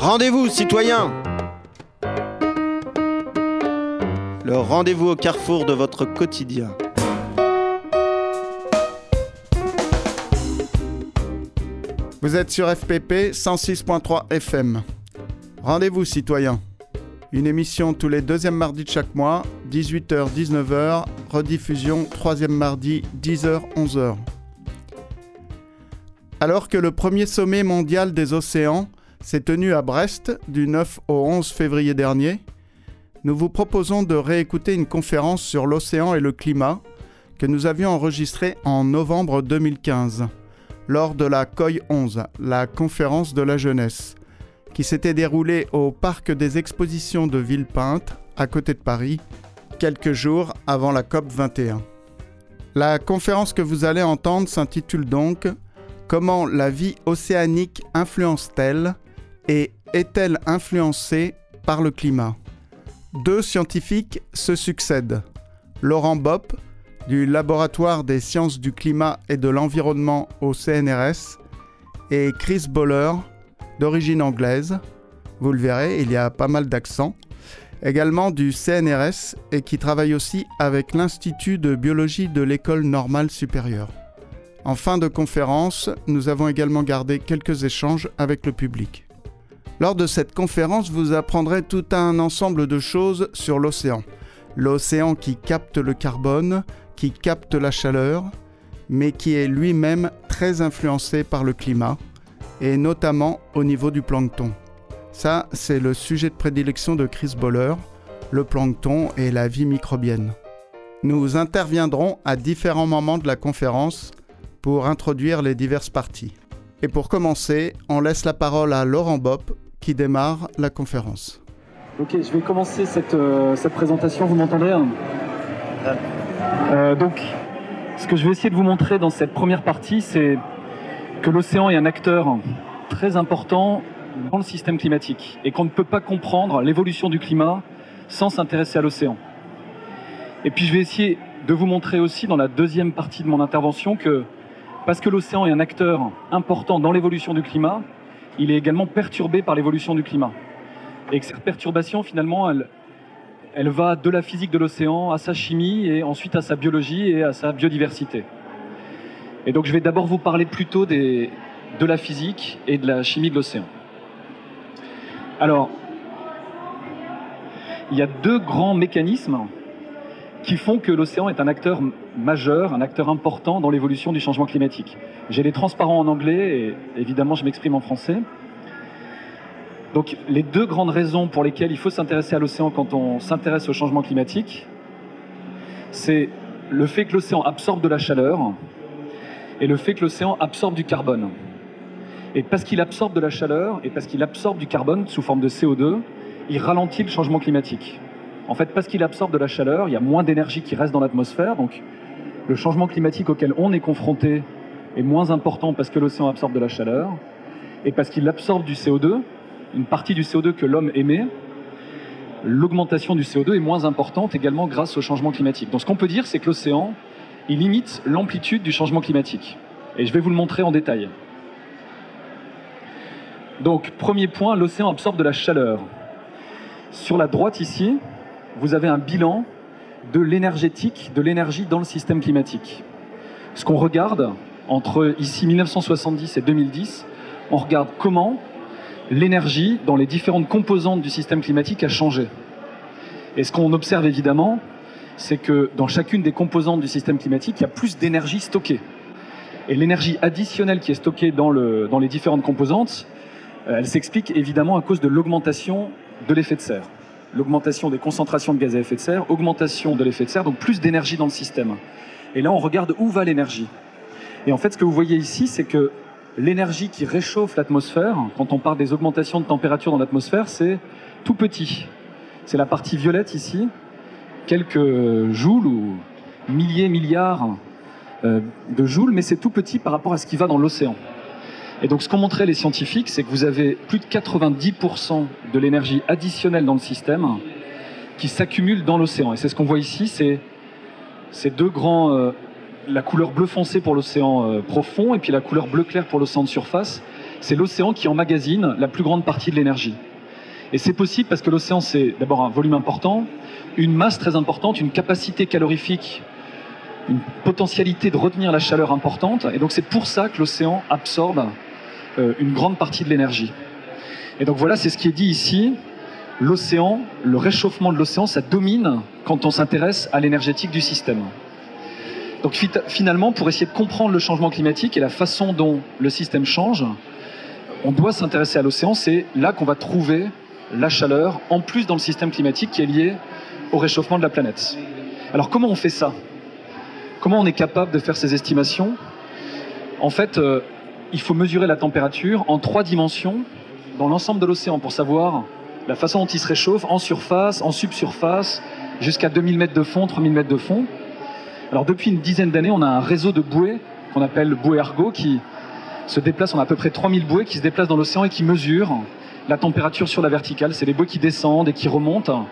Rendez-vous, citoyens Le rendez-vous au carrefour de votre quotidien. Vous êtes sur FPP 106.3 FM. Rendez-vous, citoyens. Une émission tous les deuxièmes mardis de chaque mois, 18h-19h, rediffusion troisième mardi, 10h-11h. Alors que le premier sommet mondial des océans s'est tenu à Brest du 9 au 11 février dernier, nous vous proposons de réécouter une conférence sur l'océan et le climat que nous avions enregistrée en novembre 2015 lors de la COI 11, la conférence de la jeunesse, qui s'était déroulée au parc des expositions de Villepinte, à côté de Paris, quelques jours avant la COP 21. La conférence que vous allez entendre s'intitule donc Comment la vie océanique influence-t-elle? Et est-elle influencée par le climat? Deux scientifiques se succèdent. Laurent Bopp, du Laboratoire des sciences du climat et de l'environnement au CNRS, et Chris Boller, d'origine anglaise. Vous le verrez, il y a pas mal d'accents. Également du CNRS et qui travaille aussi avec l'Institut de biologie de l'École normale supérieure. En fin de conférence, nous avons également gardé quelques échanges avec le public. Lors de cette conférence, vous apprendrez tout un ensemble de choses sur l'océan. L'océan qui capte le carbone, qui capte la chaleur, mais qui est lui-même très influencé par le climat, et notamment au niveau du plancton. Ça, c'est le sujet de prédilection de Chris Boller, le plancton et la vie microbienne. Nous interviendrons à différents moments de la conférence pour introduire les diverses parties. Et pour commencer, on laisse la parole à Laurent Bopp qui démarre la conférence. Ok, je vais commencer cette, euh, cette présentation, vous m'entendez hein euh, Donc, ce que je vais essayer de vous montrer dans cette première partie, c'est que l'océan est un acteur très important dans le système climatique et qu'on ne peut pas comprendre l'évolution du climat sans s'intéresser à l'océan. Et puis je vais essayer de vous montrer aussi dans la deuxième partie de mon intervention que parce que l'océan est un acteur important dans l'évolution du climat, il est également perturbé par l'évolution du climat. Et que cette perturbation, finalement, elle, elle va de la physique de l'océan à sa chimie et ensuite à sa biologie et à sa biodiversité. Et donc je vais d'abord vous parler plutôt de la physique et de la chimie de l'océan. Alors, il y a deux grands mécanismes qui font que l'océan est un acteur majeur, un acteur important dans l'évolution du changement climatique. J'ai les transparents en anglais et évidemment je m'exprime en français. Donc les deux grandes raisons pour lesquelles il faut s'intéresser à l'océan quand on s'intéresse au changement climatique, c'est le fait que l'océan absorbe de la chaleur et le fait que l'océan absorbe du carbone. Et parce qu'il absorbe de la chaleur et parce qu'il absorbe du carbone sous forme de CO2, il ralentit le changement climatique. En fait, parce qu'il absorbe de la chaleur, il y a moins d'énergie qui reste dans l'atmosphère, donc le changement climatique auquel on est confronté est moins important parce que l'océan absorbe de la chaleur, et parce qu'il absorbe du CO2, une partie du CO2 que l'homme émet, l'augmentation du CO2 est moins importante également grâce au changement climatique. Donc ce qu'on peut dire, c'est que l'océan, il limite l'amplitude du changement climatique. Et je vais vous le montrer en détail. Donc premier point, l'océan absorbe de la chaleur. Sur la droite ici, vous avez un bilan de l'énergétique, de l'énergie dans le système climatique. Ce qu'on regarde entre ici 1970 et 2010, on regarde comment l'énergie dans les différentes composantes du système climatique a changé. Et ce qu'on observe évidemment, c'est que dans chacune des composantes du système climatique, il y a plus d'énergie stockée. Et l'énergie additionnelle qui est stockée dans, dans les différentes composantes, euh, elle s'explique évidemment à cause de l'augmentation de l'effet de serre. L'augmentation des concentrations de gaz à effet de serre, augmentation de l'effet de serre, donc plus d'énergie dans le système. Et là, on regarde où va l'énergie. Et en fait, ce que vous voyez ici, c'est que l'énergie qui réchauffe l'atmosphère, quand on parle des augmentations de température dans l'atmosphère, c'est tout petit. C'est la partie violette ici, quelques joules ou milliers, milliards euh, de joules, mais c'est tout petit par rapport à ce qui va dans l'océan. Et donc ce qu'ont montré les scientifiques, c'est que vous avez plus de 90% de l'énergie additionnelle dans le système qui s'accumule dans l'océan. Et c'est ce qu'on voit ici, c'est ces deux grands euh, la couleur bleu foncé pour l'océan euh, profond et puis la couleur bleu clair pour l'océan de surface, c'est l'océan qui emmagasine la plus grande partie de l'énergie. Et c'est possible parce que l'océan, c'est d'abord un volume important, une masse très importante, une capacité calorifique, une potentialité de retenir la chaleur importante. Et donc c'est pour ça que l'océan absorbe une grande partie de l'énergie. Et donc voilà, c'est ce qui est dit ici. L'océan, le réchauffement de l'océan, ça domine quand on s'intéresse à l'énergétique du système. Donc finalement, pour essayer de comprendre le changement climatique et la façon dont le système change, on doit s'intéresser à l'océan. C'est là qu'on va trouver la chaleur, en plus dans le système climatique qui est lié au réchauffement de la planète. Alors comment on fait ça? Comment on est capable de faire ces estimations? En fait, euh, il faut mesurer la température en trois dimensions dans l'ensemble de l'océan pour savoir la façon dont il se réchauffe en surface, en subsurface, jusqu'à 2000 mètres de fond, 3000 mètres de fond. Alors depuis une dizaine d'années, on a un réseau de bouées qu'on appelle bouées ergo qui se déplace, on a à peu près 3000 bouées qui se déplacent dans l'océan et qui mesurent la température sur la verticale. C'est les bouées qui descendent et qui remontent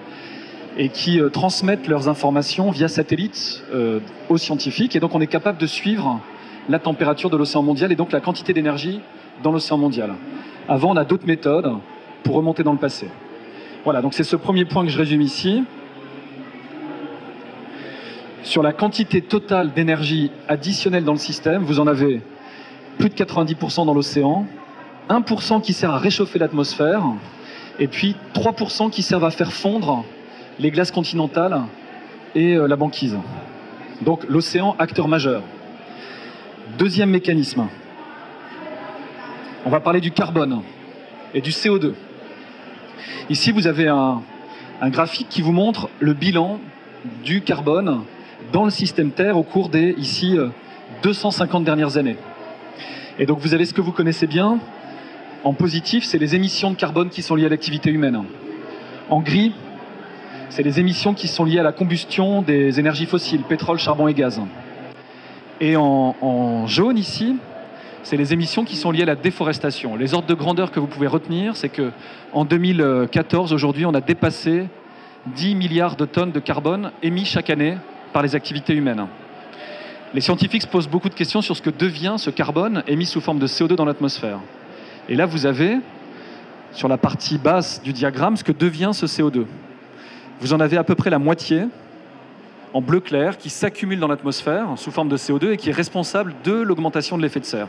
et qui euh, transmettent leurs informations via satellite euh, aux scientifiques. Et donc on est capable de suivre la température de l'océan mondial et donc la quantité d'énergie dans l'océan mondial. Avant, on a d'autres méthodes pour remonter dans le passé. Voilà, donc c'est ce premier point que je résume ici. Sur la quantité totale d'énergie additionnelle dans le système, vous en avez plus de 90% dans l'océan, 1% qui sert à réchauffer l'atmosphère, et puis 3% qui servent à faire fondre les glaces continentales et euh, la banquise. Donc l'océan, acteur majeur. Deuxième mécanisme. On va parler du carbone et du CO2. Ici, vous avez un, graphique qui vous montre le bilan du carbone dans le système Terre au cours des, ici, 250 euh, dernières années. Et donc vous avez ce que vous connaissez bien, en positif, c'est les émissions de carbone qui sont liées à l'activité humaine. En gris, c'est les émissions qui sont liées à la combustion des énergies fossiles, pétrole, charbon et gaz. Et en, jaune ici, c'est les émissions qui sont liées à la déforestation. Les ordres de grandeur que vous pouvez retenir, c'est que en 2014, aujourd'hui, on a dépassé 10 milliards de tonnes de carbone émis chaque année par les activités humaines. Les scientifiques se posent beaucoup de questions sur ce que devient ce carbone émis sous forme de CO2 dans l'atmosphère. Et là, vous avez, sur la partie basse du diagramme, ce que devient ce CO2. Vous en avez à peu près la moitié, en bleu clair, qui s'accumule dans l'atmosphère sous forme de CO2 et qui est responsable de l'augmentation de l'effet de serre.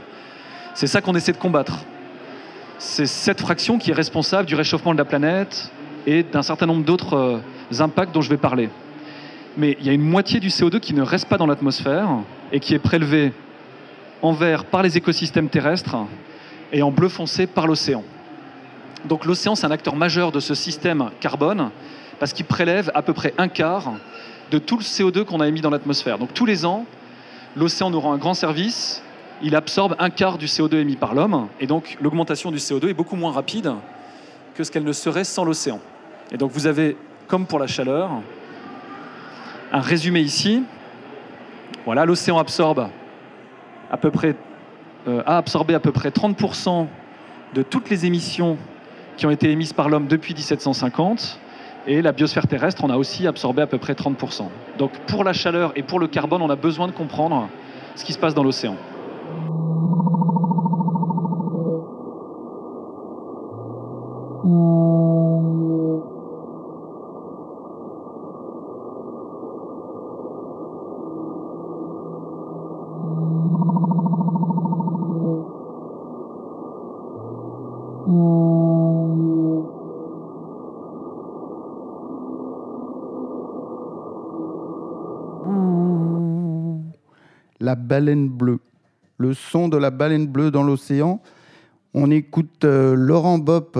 C'est ça qu'on essaie de combattre. C'est cette fraction qui est responsable du réchauffement de la planète et d'un certain nombre d'autres euh, impacts dont je vais parler. Mais il y a une moitié du CO2 qui ne reste pas dans l'atmosphère et qui est prélevé en vert par les écosystèmes terrestres et en bleu foncé par l'océan. Donc l'océan, c'est un acteur majeur de ce système carbone parce qu'il prélève à peu près un quart de tout le CO2 qu'on a émis dans l'atmosphère. Donc tous les ans, l'océan nous rend un grand service, il absorbe un quart du CO2 émis par l'homme, et donc l'augmentation du CO2 est beaucoup moins rapide que ce qu'elle ne serait sans l'océan. Et donc vous avez, comme pour la chaleur, un résumé ici. Voilà, l'océan absorbe à peu près euh, a absorbé à peu près 30% de toutes les émissions qui ont été émises par l'homme depuis 1750. Et la biosphère terrestre en a aussi absorbé à peu près 30%. Donc pour la chaleur et pour le carbone, on a besoin de comprendre ce qui se passe dans l'océan. La baleine bleue. Le son de la baleine bleue dans l'océan. On écoute euh, Laurent Bopp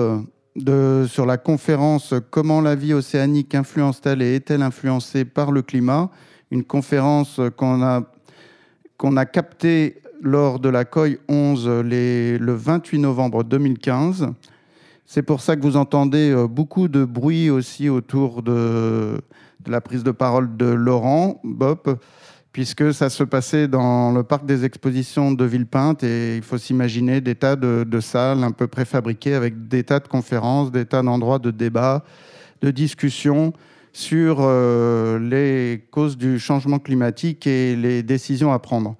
de, sur la conférence Comment la vie océanique influence-t-elle et est-elle influencée par le climat? Une conférence qu'on a, qu'on a captée lors de la COI 11 le 28 novembre 2015. C'est pour ça que vous entendez euh, beaucoup de bruit aussi autour de, de la prise de parole de Laurent Bopp puisque ça se passait dans le parc des expositions de Villepinte et il faut s'imaginer des tas de, salles un peu préfabriquées avec des tas de conférences, des tas d'endroits de débat, de discussions sur euh, les causes du changement climatique et les décisions à prendre.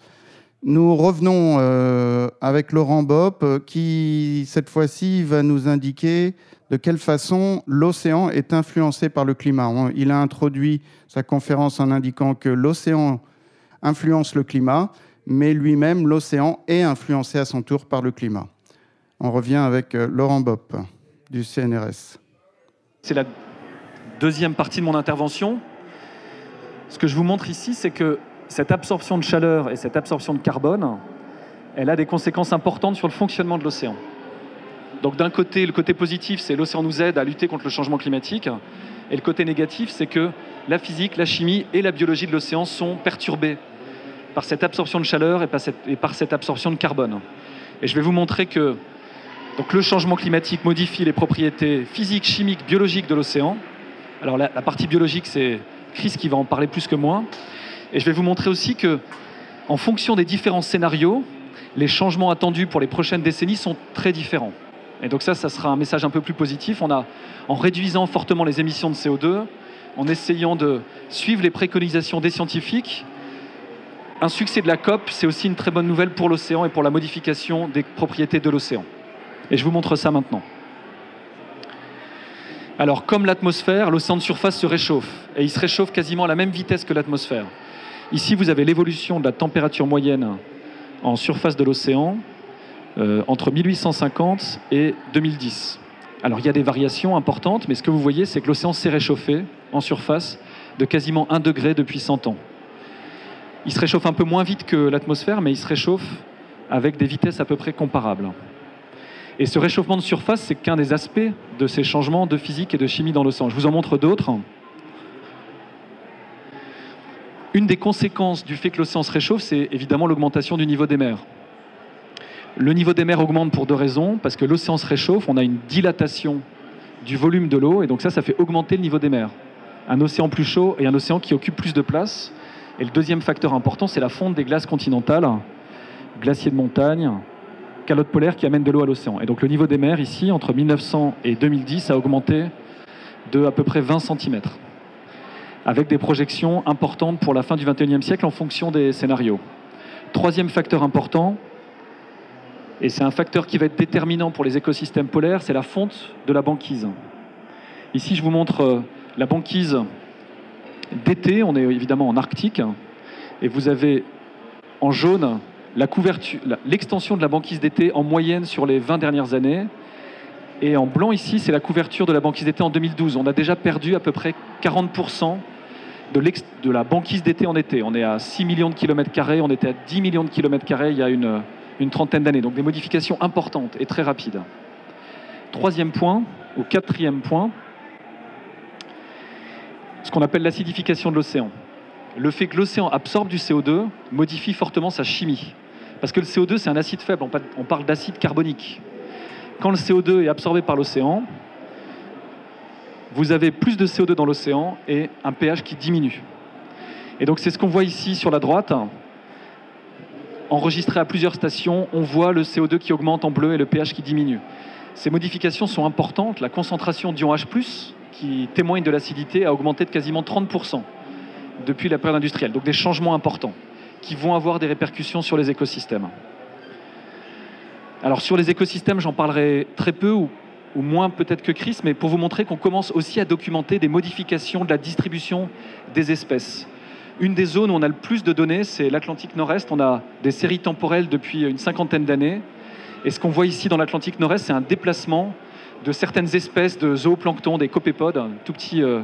Nous revenons euh, avec Laurent Bopp euh, qui, cette fois-ci, va nous indiquer de quelle façon l'océan est influencé par le climat. Il a introduit sa conférence en indiquant que l'océan influence le climat, mais lui-même, l'océan, est influencé à son tour par le climat. On revient avec euh, Laurent Bopp du CNRS. C'est la deuxième partie de mon intervention. Ce que je vous montre ici, c'est que cette absorption de chaleur et cette absorption de carbone, elle a des conséquences importantes sur le fonctionnement de l'océan. Donc d'un côté, le côté positif, c'est l'océan nous aide à lutter contre le changement climatique. Et le côté négatif, c'est que la physique, la chimie et la biologie de l'océan sont perturbées par cette absorption de chaleur et par cette, absorption de carbone. Et je vais vous montrer que donc, le changement climatique modifie les propriétés physiques, chimiques, biologiques de l'océan. Alors la partie biologique, c'est Chris qui va en parler plus que moi. Et je vais vous montrer aussi que, en fonction des différents scénarios, les changements attendus pour les prochaines décennies sont très différents. Et donc ça, ça sera un message un peu plus positif. En réduisant fortement les émissions de CO2, en essayant de suivre les préconisations des scientifiques, un succès de la COP, c'est aussi une très bonne nouvelle pour l'océan et pour la modification des propriétés de l'océan. Et je vous montre ça maintenant. Alors, comme l'atmosphère, l'océan de surface se réchauffe, et il se réchauffe quasiment à la même vitesse que l'atmosphère. Ici, vous avez l'évolution de la température moyenne en surface de l'océan euh, entre 1850 et 2010. Alors, il y a des variations importantes, mais ce que vous voyez, c'est que l'océan s'est réchauffé en surface de quasiment 1 degré depuis 100 ans. Il se réchauffe un peu moins vite que l'atmosphère, mais il se réchauffe avec des vitesses à peu près comparables. Et ce réchauffement de surface, c'est qu'un des aspects de ces changements de physique et de chimie dans l'océan. Je vous en montre d'autres. Une des conséquences du fait que l'océan se réchauffe, c'est évidemment l'augmentation du niveau des mers. Le niveau des mers augmente pour deux raisons, parce que l'océan se réchauffe, on a une dilatation du volume de l'eau, et donc ça, ça fait augmenter le niveau des mers. Un océan plus chaud et un océan qui occupe plus de place. Et le deuxième facteur important, c'est la fonte des glaces continentales, glaciers de montagne, calottes polaires qui amènent de l'eau à l'océan. Et donc le niveau des mers ici, entre 1900 et 2010, a augmenté de à peu près 20 cm avec des projections importantes pour la fin du XXIe siècle en fonction des scénarios. Troisième facteur important, et c'est un facteur qui va être déterminant pour les écosystèmes polaires, c'est la fonte de la banquise. Ici, je vous montre euh, la banquise d'été, on est évidemment en Arctique, et vous avez en jaune l'extension de la banquise d'été en moyenne sur les 20 dernières années, et en blanc ici, c'est la couverture de la banquise d'été en 2012. On a déjà perdu à peu près 40% de, la banquise d'été en été. On est à 6 millions de kilomètres carrés, on était à 10 millions de kilomètres carrés il y a une trentaine d'années. Donc des modifications importantes et très rapides. Troisième point, ou quatrième point, ce qu'on appelle l'acidification de l'océan. Le fait que l'océan absorbe du CO2 modifie fortement sa chimie. Parce que le CO2, c'est un acide faible, on parle d'acide carbonique quand le CO2 est absorbé par l'océan, vous avez plus de CO2 dans l'océan et un pH qui diminue. Et donc c'est ce qu'on voit ici sur la droite. Enregistré à plusieurs stations, on voit le CO2 qui augmente en bleu et le pH qui diminue. Ces modifications sont importantes. La concentration d'ion H+, qui témoigne de l'acidité, a augmenté de quasiment 30% depuis la période industrielle. Donc des changements importants qui vont avoir des répercussions sur les écosystèmes. Alors sur les écosystèmes, j'en parlerai très peu ou, moins peut-être que Chris, mais pour vous montrer qu'on commence aussi à documenter des modifications de la distribution des espèces. Une des zones où on a le plus de données, c'est l'Atlantique Nord-Est. On a des séries temporelles depuis une cinquantaine d'années. Et ce qu'on voit ici dans l'Atlantique Nord-Est, c'est un déplacement de certaines espèces de zooplancton, des copépodes, tout petits euh,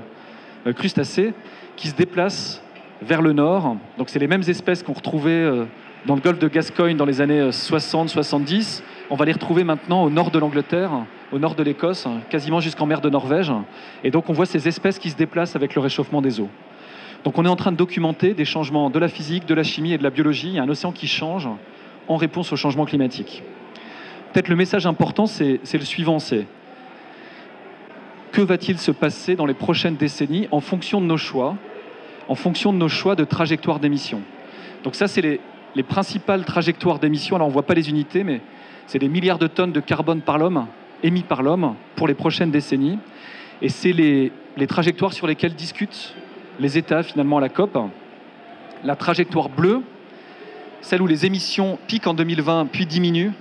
euh, crustacés, qui se déplacent vers le nord. Donc c'est les mêmes espèces qu'on retrouvait euh, dans le golfe de Gascogne dans les années 60-70. On va les retrouver maintenant au nord de l'Angleterre, au nord de l'Écosse, quasiment jusqu'en mer de Norvège. Et donc on voit ces espèces qui se déplacent avec le réchauffement des eaux. Donc on est en train de documenter des changements de la physique, de la chimie et de la biologie. Il y a un océan qui change en réponse au changement climatique. Peut-être le message important, c'est le suivant, c'est que va-t-il se passer dans les prochaines décennies en fonction de nos choix, en fonction de nos choix de trajectoire d'émission Donc ça, c'est les, les principales trajectoires d'émissions, alors on ne voit pas les unités, mais c'est des milliards de tonnes de carbone par l'homme, émis par l'homme, pour les prochaines décennies. Et c'est les, trajectoires sur lesquelles discutent les États finalement à la COP. La trajectoire bleue, celle où les émissions piquent en 2020 puis diminuent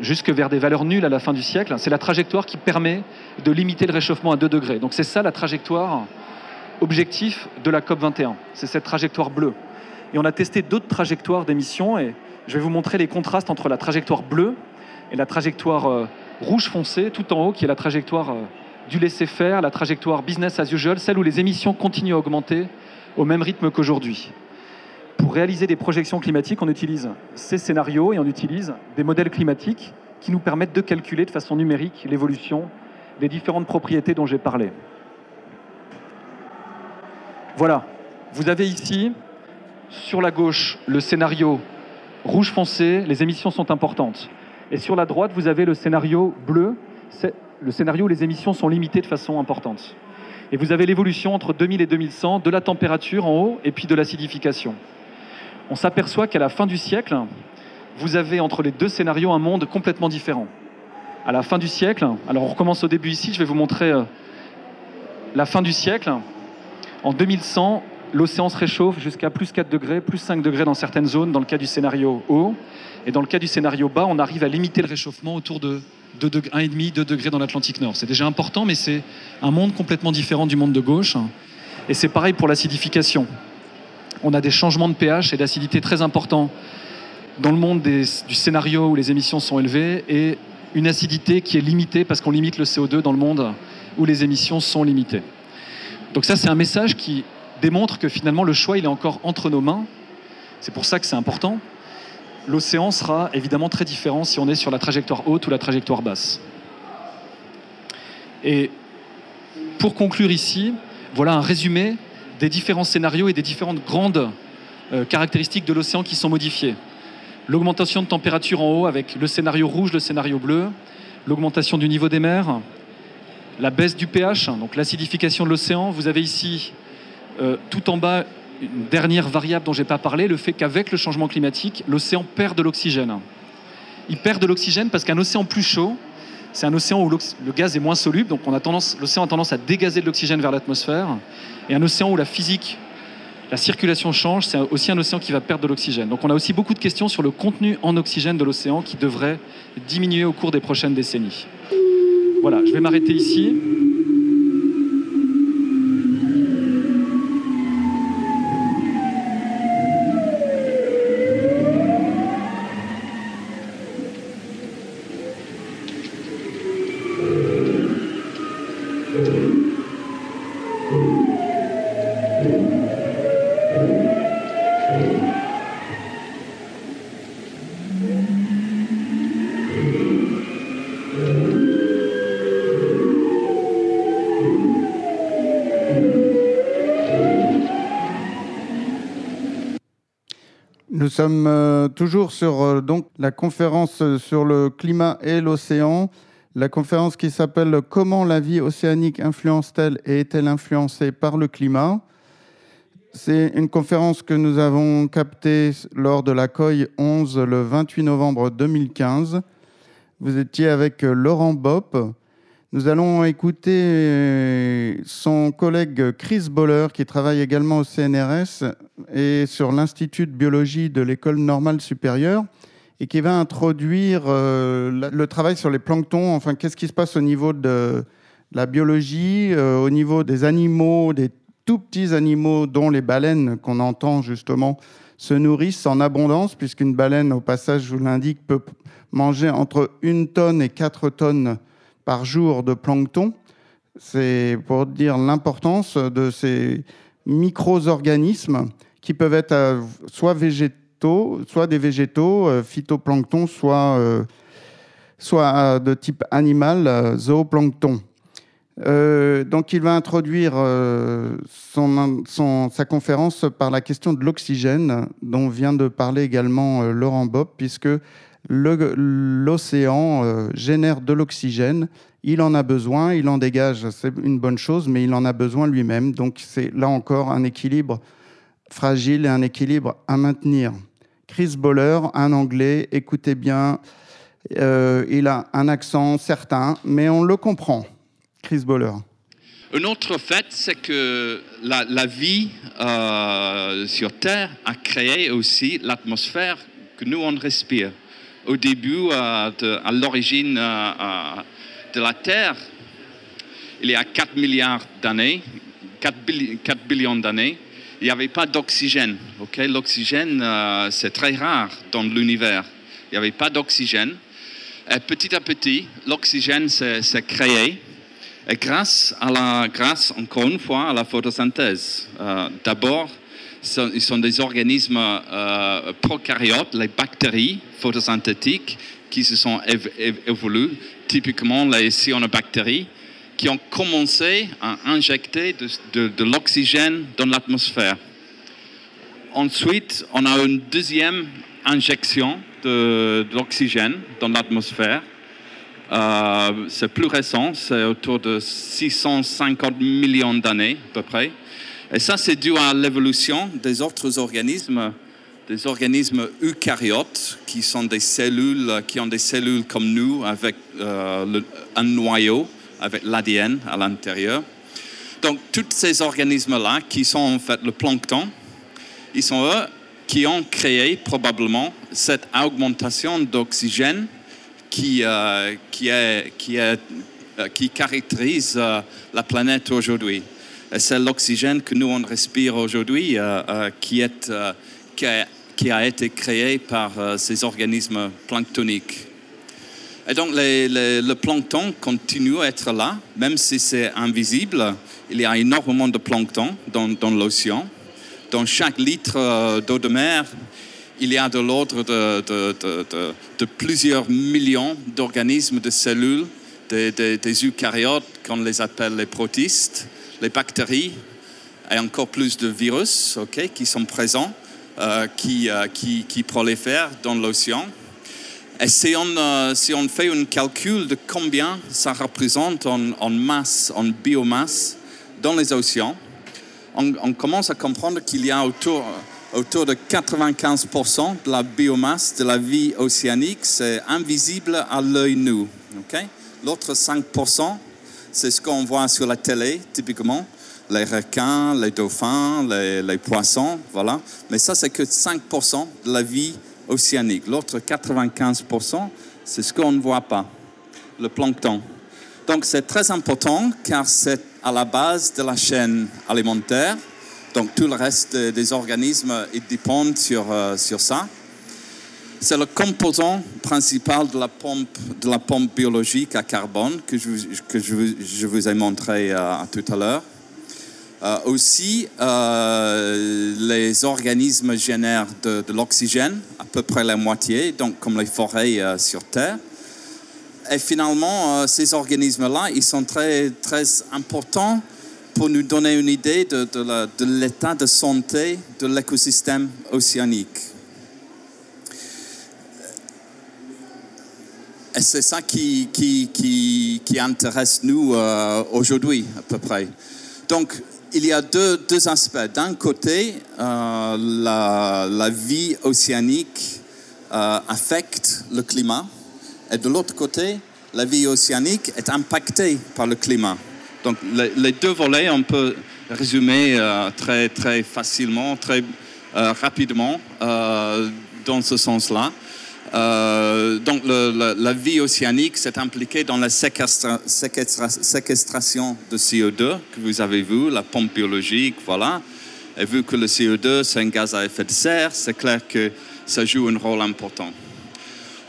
jusque vers des valeurs nulles à la fin du siècle. C'est la trajectoire qui permet de limiter le réchauffement à 2 degrés. Donc c'est ça la trajectoire objectif de la COP 21. C'est cette trajectoire bleue. Et on a testé d'autres trajectoires d'émissions et je vais vous montrer les contrastes entre la trajectoire bleue et la trajectoire euh, rouge foncé tout en haut qui est la trajectoire euh, du laisser-faire, la trajectoire business as usual, celle où les émissions continuent à augmenter au même rythme qu'aujourd'hui. Pour réaliser des projections climatiques, on utilise ces scénarios et on utilise des modèles climatiques qui nous permettent de calculer de façon numérique l'évolution des différentes propriétés dont j'ai parlé. Voilà, vous avez ici, sur la gauche, le scénario rouge foncé, les émissions sont importantes. Et sur la droite, vous avez le scénario bleu, le scénario où les émissions sont limitées de façon importante. Et vous avez l'évolution entre 2000 et 2100 de la température en haut et puis de l'acidification. On s'aperçoit qu'à la fin du siècle, vous avez entre les deux scénarios un monde complètement différent. À la fin du siècle, alors on recommence au début ici, je vais vous montrer euh, la fin du siècle. En 2100, l'océan se réchauffe jusqu'à plus 4 degrés, plus 5 degrés dans certaines zones, dans le cas du scénario haut. Et dans le cas du scénario bas, on arrive à limiter le réchauffement autour de 1,5, 2 degrés dans l'Atlantique Nord. C'est déjà important, mais c'est un monde complètement différent du monde de gauche. Et c'est pareil pour l'acidification. On a des changements de pH et d'acidité très importants dans le monde du scénario où les émissions sont élevées et une acidité qui est limitée parce qu'on limite le CO2 dans le monde où les émissions sont limitées. Donc ça, c'est un message qui démontre que finalement le choix, est encore entre nos mains. C'est pour ça que c'est important l'océan sera évidemment très différent si on est sur la trajectoire haute ou la trajectoire basse. Et pour conclure ici, voilà un résumé des différents scénarios et des différentes grandes euh, caractéristiques de l'océan qui sont modifiées. L'augmentation de température en haut avec le scénario rouge, le scénario bleu, l'augmentation du niveau des mers, la baisse du pH, donc l'acidification de l'océan. Vous avez ici euh, tout en bas une dernière variable dont je n'ai pas parlé, le fait qu'avec le changement climatique, l'océan perd de l'oxygène. Il perd de l'oxygène parce qu'un océan plus chaud, c'est un océan où le gaz est moins soluble, donc l'océan a tendance à dégazer de l'oxygène vers l'atmosphère. Et un océan où la physique, la circulation change, c'est aussi un océan qui va perdre de l'oxygène. Donc on a aussi beaucoup de questions sur le contenu en oxygène de l'océan qui devrait diminuer au cours des prochaines décennies. Voilà, je vais m'arrêter ici. Sommes euh, toujours sur euh, donc, la conférence sur le climat et l'océan, la conférence qui s'appelle Comment la vie océanique influence-t-elle et est-elle influencée par le climat? C'est une conférence que nous avons captée lors de la COI 11 le 28 novembre 2015. Vous étiez avec Laurent Bopp, nous allons écouter euh, son collègue Chris Boller, qui travaille également au CNRS et sur l'Institut de biologie de l'École normale supérieure, et qui va introduire euh, le travail sur les planctons, enfin qu'est-ce qui se passe au niveau de la biologie, euh, au niveau des animaux, des tout petits animaux dont les baleines qu'on entend justement se nourrissent en abondance, puisqu'une baleine, au passage, je vous l'indique, peut manger entre une tonne et quatre tonnes par jour de plancton. C'est pour dire l'importance de ces micro-organismes qui peuvent être euh, soit végétaux, soit des végétaux, euh, phytoplancton, soit, euh, de type animal, zooplancton. donc il va introduire sa conférence par la question de l'oxygène, dont vient de parler également Laurent Bob, puisque l'océan euh, génère de l'oxygène, il en a besoin, il en dégage, c'est une bonne chose, mais il en a besoin lui-même. Donc c'est là encore un équilibre fragile et un équilibre à maintenir. Chris Boller, un Anglais, écoutez bien, euh, il a un accent certain, mais on le comprend. Chris Boller. Un autre fait, c'est que la, vie euh, sur Terre a créé aussi l'atmosphère que nous on respire. Au début, euh, à l'origine euh, de la Terre, il y a 4 milliards d'années, 4, billions d'années, il n'y avait pas d'oxygène. L'oxygène, c'est très rare dans l'univers. Il n'y avait pas d'oxygène. Et petit à petit, l'oxygène s'est créé et grâce, à la, grâce, encore une fois, à la photosynthèse. Euh, d'abord, ils sont des organismes euh, prokaryotes, les bactéries photosynthétiques, qui se sont évoluées, typiquement les cyanobactéries, qui ont commencé à injecter de, l'oxygène dans l'atmosphère. Ensuite, on a une deuxième injection de l'oxygène dans l'atmosphère euh, c'est plus récent, c'est autour de 650 millions d'années à peu près. Et ça, c'est dû à l'évolution des autres organismes, des organismes eucaryotes, qui sont des cellules, qui ont des cellules comme nous, avec euh, un noyau, avec l'ADN à l'intérieur. Donc, tous ces organismes-là, qui sont en fait le plancton, ils sont eux qui ont créé probablement cette augmentation d'oxygène qui, euh, qui, est, qui, euh, caractérise la planète aujourd'hui. C'est l'oxygène que nous on respire aujourd'hui qui, est, qui, a, qui, a, été créé par ces organismes planctoniques. Et donc le plancton continue à être là, même si c'est invisible. Il y a énormément de plancton dans, l'océan. Dans chaque litre d'eau de mer, il y a de l'ordre de, plusieurs millions d'organismes, de cellules, des, eucaryotes, qu'on les appelle les protistes, les bactéries, et encore plus de virus qui sont présents, euh, euh, qui, qui, prolifèrent dans l'océan. Et si on, euh, si on fait un calcul de combien ça représente en, masse, en biomasse dans les océans, on, on commence à comprendre qu'il y a autour autour de 95% de la biomasse de la vie océanique, c'est invisible à l'œil nu. L'autre 5%, c'est ce qu'on voit sur la télé, typiquement, les requins, les dauphins, les, poissons, voilà. Mais ça, c'est que 5% de la vie océanique. L'autre 95%, c'est ce qu'on ne voit pas, le plancton. Donc c'est très important car c'est à la base de la chaîne alimentaire donc tout le reste des organismes dépendent sur, euh, sur ça. C'est le composant principal de la pompe, de la pompe biologique à carbone que je, vous ai montré euh, tout à l'heure. Euh, aussi, les organismes génèrent de, l'oxygène, à peu près la moitié, donc comme les forêts sur Terre. Et finalement, ces organismes-là, ils sont très, très importants pour nous donner une idée de l'état de santé de l'écosystème océanique. C'est ça qui, qui, qui, qui, intéresse nous euh, aujourd'hui, à peu près. Donc, il y a deux, deux aspects. D'un côté, euh, la, la, vie océanique euh, affecte le climat. Et de l'autre côté, la vie océanique est impactée par le climat. Donc les, deux volets, on peut résumer très, très facilement, très rapidement dans ce sens-là. Donc la vie océanique s'est impliquée dans la séquestration de CO2 que vous avez vu, la pompe biologique, voilà. Et vu que le CO2 c'est un gaz à effet de serre, c'est clair que ça joue un rôle important.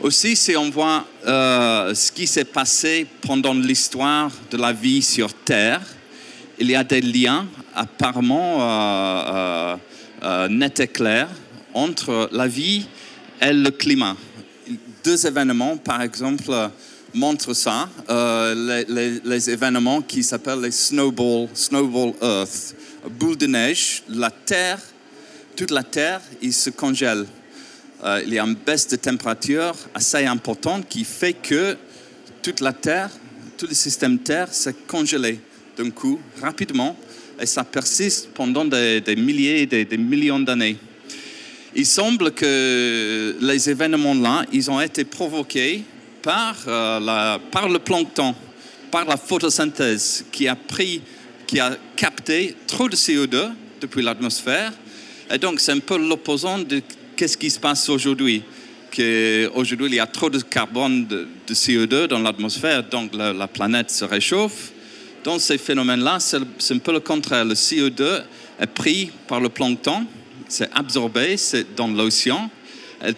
Aussi, si on voit euh, ce qui s'est passé pendant l'histoire de la vie sur Terre, il y a des liens apparemment euh, euh, nets et clairs entre la vie et le climat. Deux événements, par exemple, montrent ça. Les, événements qui s'appellent les snowball, snowball Earth. Boule de neige, la Terre, toute la Terre, il se congèle euh, il y a une baisse de température assez importante qui fait que toute la Terre, tout le système Terre s'est congelé d'un coup, rapidement, et ça persiste pendant des, milliers, des, des millions d'années. Il semble que les événements-là, ils ont été provoqués par, euh, la, par le plancton, par la photosynthèse qui a pris qui a capté trop de CO2 depuis l'atmosphère. Et donc, c'est un peu l'opposant de qu'est-ce qui se passe aujourd'hui. Aujourd'hui, il y a trop de carbone, de, CO2 dans l'atmosphère, donc la, planète se réchauffe. Dans ces phénomènes-là, c'est un peu le contraire. Le CO2 est pris par le plancton, c'est absorbé, c'est dans l'océan.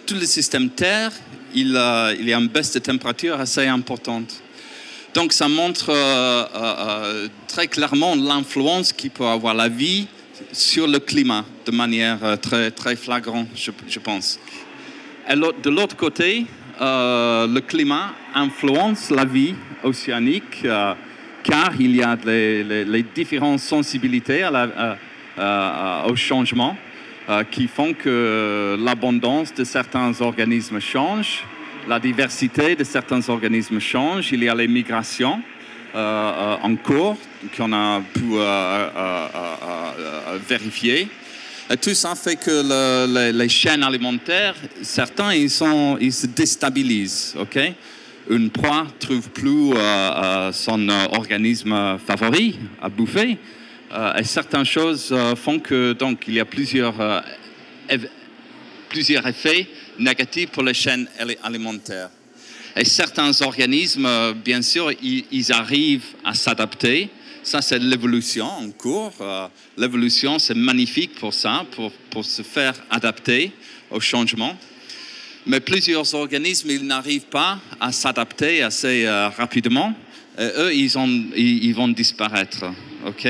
Tout le système Terre, il, y a une baisse de température assez importante. Donc ça montre euh, euh, euh, très clairement l'influence qui peut avoir la vie sur le climat de manière très, très flagrante, je, pense. Et de l'autre côté, le climat influence la vie océanique car il y a les, différentes sensibilités au changement qui font que l'abondance de certains organismes change la diversité de certains organismes change. Il y a les migrations euh, euh, en cours qu'on a pu euh, vérifier. Tout ça fait que les, chaînes alimentaires, certains, ils, ils se déstabilisent. ok? Une proie trouve plus son organisme favori à bouffer. Et certaines choses font que donc il y a plusieurs, plusieurs effets négatif pour les chaînes alimentaires. Et certains organismes, bien sûr, ils, arrivent à s'adapter. Ça, c'est l'évolution en cours. Euh, l'évolution, c'est magnifique pour ça, pour, pour, se faire adapter au changement. Mais plusieurs organismes, ils n'arrivent pas à s'adapter assez euh, rapidement. Et eux, ils, ils, vont disparaître. OK?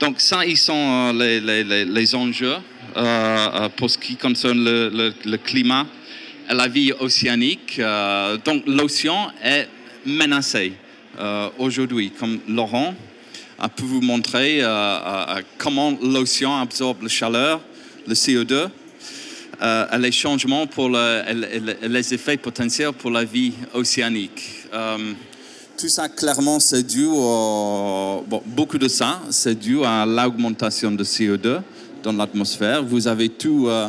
Donc ça, ils sont euh, les, enjeux euh, euh, pour ce qui concerne le, climat et la vie océanique. Euh, donc l'océan est menacé aujourd'hui, comme Laurent a pu vous montrer comment l'océan absorbe la chaleur, le CO2, et les changements pour les effets potentiels pour la vie océanique. Tout ça, clairement, c'est dû, beaucoup de ça, c'est dû à l'augmentation de CO2 dans l'atmosphère. Vous avez tout euh,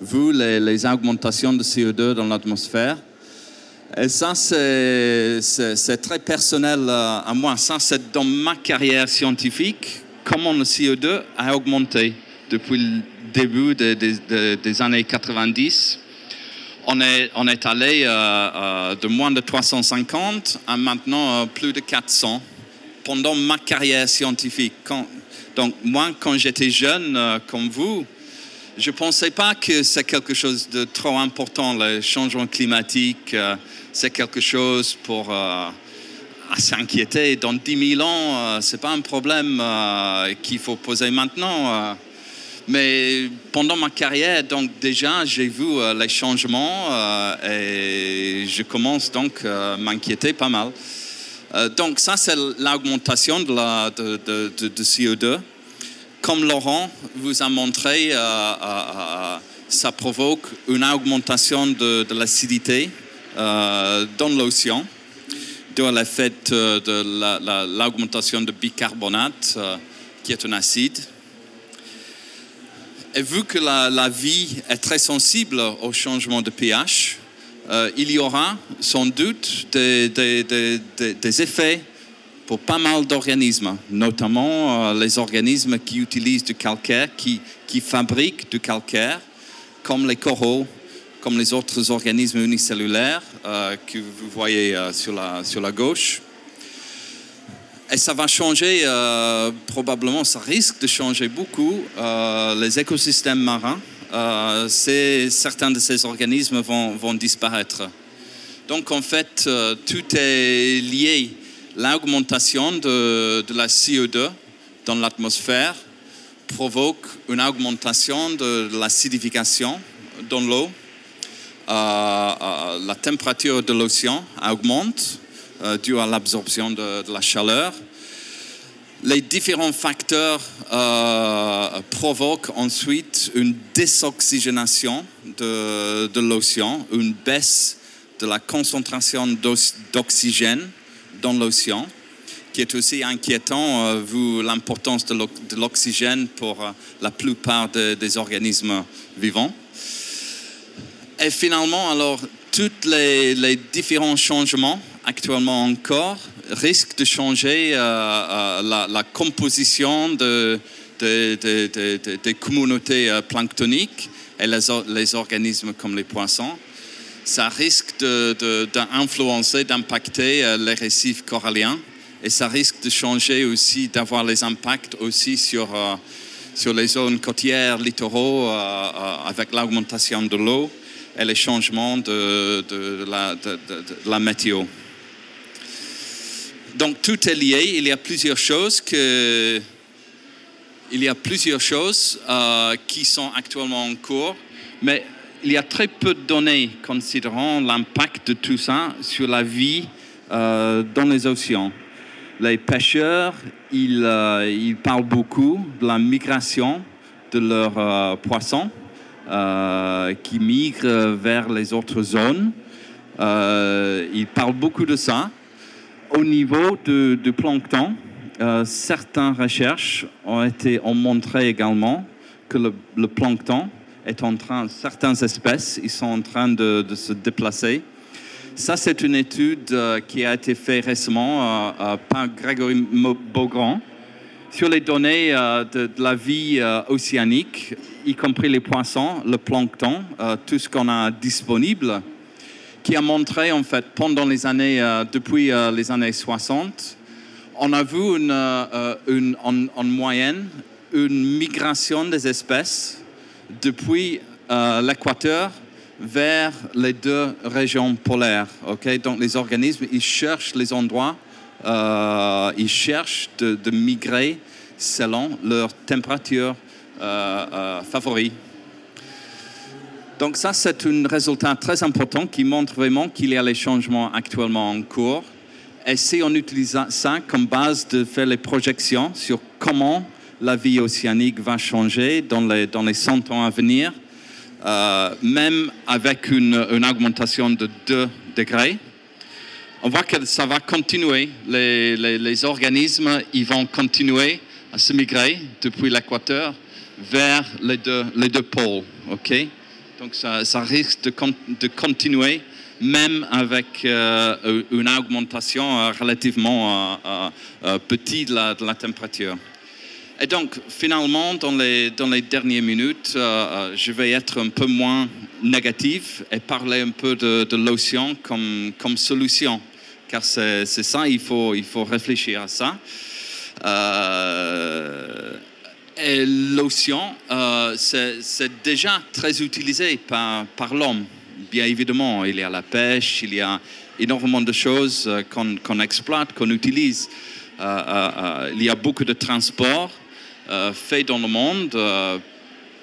vu, les, augmentations de CO2 dans l'atmosphère. Et ça, c'est très personnel euh, à moi. Ça, c'est dans ma carrière scientifique, comment le CO2 a augmenté depuis le début des années 90. On est, on est allé euh, de moins de 350 à maintenant plus de 400 pendant ma carrière scientifique. Donc moi, quand j'étais jeune, euh, comme vous, je ne pensais pas que c'est quelque chose de trop important, le changement climatique. Euh, c'est quelque chose pour euh, s'inquiéter. Dans 10 000 ans, ce n'est pas un problème qu'il faut poser maintenant. Mais pendant ma carrière, donc déjà, j'ai vu les changements et je commence donc à m'inquiéter pas mal. Euh, donc ça, c'est l'augmentation de, la, de, CO2. Comme Laurent vous a montré, euh, euh, ça provoque une augmentation de, l'acidité dans l'océan, dû de l'augmentation de bicarbonate, qui est un acide. Et vu que la, la, vie est très sensible au changement de pH, euh, il y aura sans doute des, effets pour pas mal d'organismes, notamment euh, les organismes qui utilisent du calcaire, qui, fabriquent du calcaire, comme les coraux, comme les autres organismes unicellulaires euh, que vous voyez sur, la, sur la gauche. Et ça va changer, probablement, ça risque de changer beaucoup les écosystèmes marins euh, certains de ces organismes vont, disparaître. Donc en fait, euh, tout est lié. L'augmentation de, la CO2 dans l'atmosphère provoque une augmentation de l'acidification dans l'eau. Euh, la température de l'océan augmente dû à l'absorption de, la chaleur les différents facteurs euh, provoquent ensuite une désoxygénation de, l'océan, une baisse de la concentration d'oxygène dans l'océan, qui est aussi inquiétant euh, vu l'importance de l'oxygène pour euh, la plupart des organismes vivants. Et finalement, alors, tous les différents changements actuellement encore risque de changer la, composition de, des communautés planctoniques et les, organismes comme les poissons. Ça risque d'influencer, d'impacter les récifs coralliens et ça risque de changer aussi, d'avoir les impacts aussi sur, sur les zones côtières, littoraux, avec l'augmentation de l'eau et les changements de, la, de, la, météo. Donc tout est lié. Il y a plusieurs choses y a plusieurs choses euh, qui sont actuellement en cours, mais il y a très peu de données considérant l'impact de tout ça sur la vie euh, dans les océans. Les pêcheurs, ils, euh, ils, parlent beaucoup de la migration de leurs poissons qui migrent vers les autres zones. Euh, il parle beaucoup de ça. Au niveau du plancton, euh, certaines recherches ont, été, ont montré également que le, plancton est en train, certaines espèces, ils sont en train de, se déplacer. Ça, c'est une étude qui a été faite récemment par Grégory Beaugrand sur les données de, la vie océanique y compris les poissons, le plancton, euh, tout ce qu'on a disponible, qui a montré en fait pendant les années, euh, depuis euh, les années 60, on a vu une, une en, moyenne une migration des espèces depuis l'équateur vers les deux régions polaires. Donc les organismes, ils cherchent les endroits, ils cherchent de, de migrer selon leur température euh, euh, favoris. Donc ça, c'est un résultat très important qui montre vraiment qu'il y a les changements actuellement en cours. Et si on utilise ça comme base de faire les projections sur comment la vie océanique va changer dans les, dans les 100 ans à venir, euh, même avec une, augmentation de 2 degrés, on voit que ça va continuer. Les, les, les organismes, ils vont continuer à se migrer depuis l'équateur vers les deux, les deux pôles. ok? Donc ça, risque de, continuer même avec euh, une augmentation euh, relativement euh, petite de la, température. Et donc, finalement, dans les, dans les dernières minutes, je vais être un peu moins négatif et parler un peu de, l'océan comme, comme solution. Car c'est ça, il faut, il faut réfléchir à ça. Euh, l'océan, euh, c'est déjà très utilisé par, l'homme. Bien évidemment, il y a la pêche, il y a énormément de choses euh, qu'on exploite, qu'on utilise. Euh, il y a beaucoup de transports faits dans le monde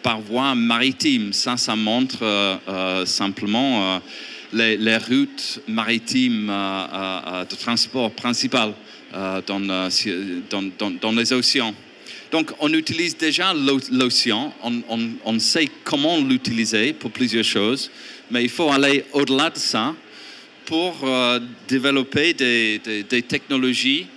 par voie maritime. Ça, ça montre simplement les, routes maritimes de transport principales dans les océans. Donc, on utilise déjà l'océan, on, sait comment l'utiliser pour plusieurs choses, mais il faut aller au-delà de ça pour euh, développer des, technologies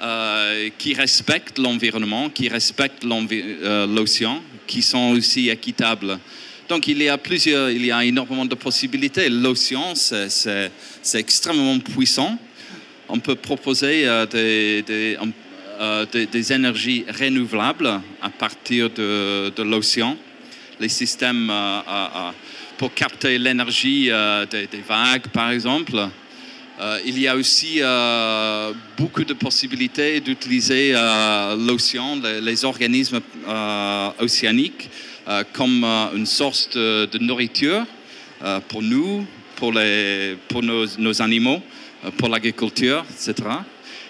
euh, qui respectent l'environnement, qui respectent euh, l'océan, qui sont aussi équitables. Donc, il y a plusieurs, il y a énormément de possibilités. L'océan, c'est extrêmement puissant. On peut proposer des, des euh, des, énergies renouvelables à partir de, l'océan, les systèmes euh, euh, pour capter l'énergie des, vagues, par exemple. il y a aussi beaucoup de possibilités d'utiliser l'océan, les, organismes océaniques, comme une source de, nourriture pour nous, pour, les, pour nos, nos animaux, pour l'agriculture, etc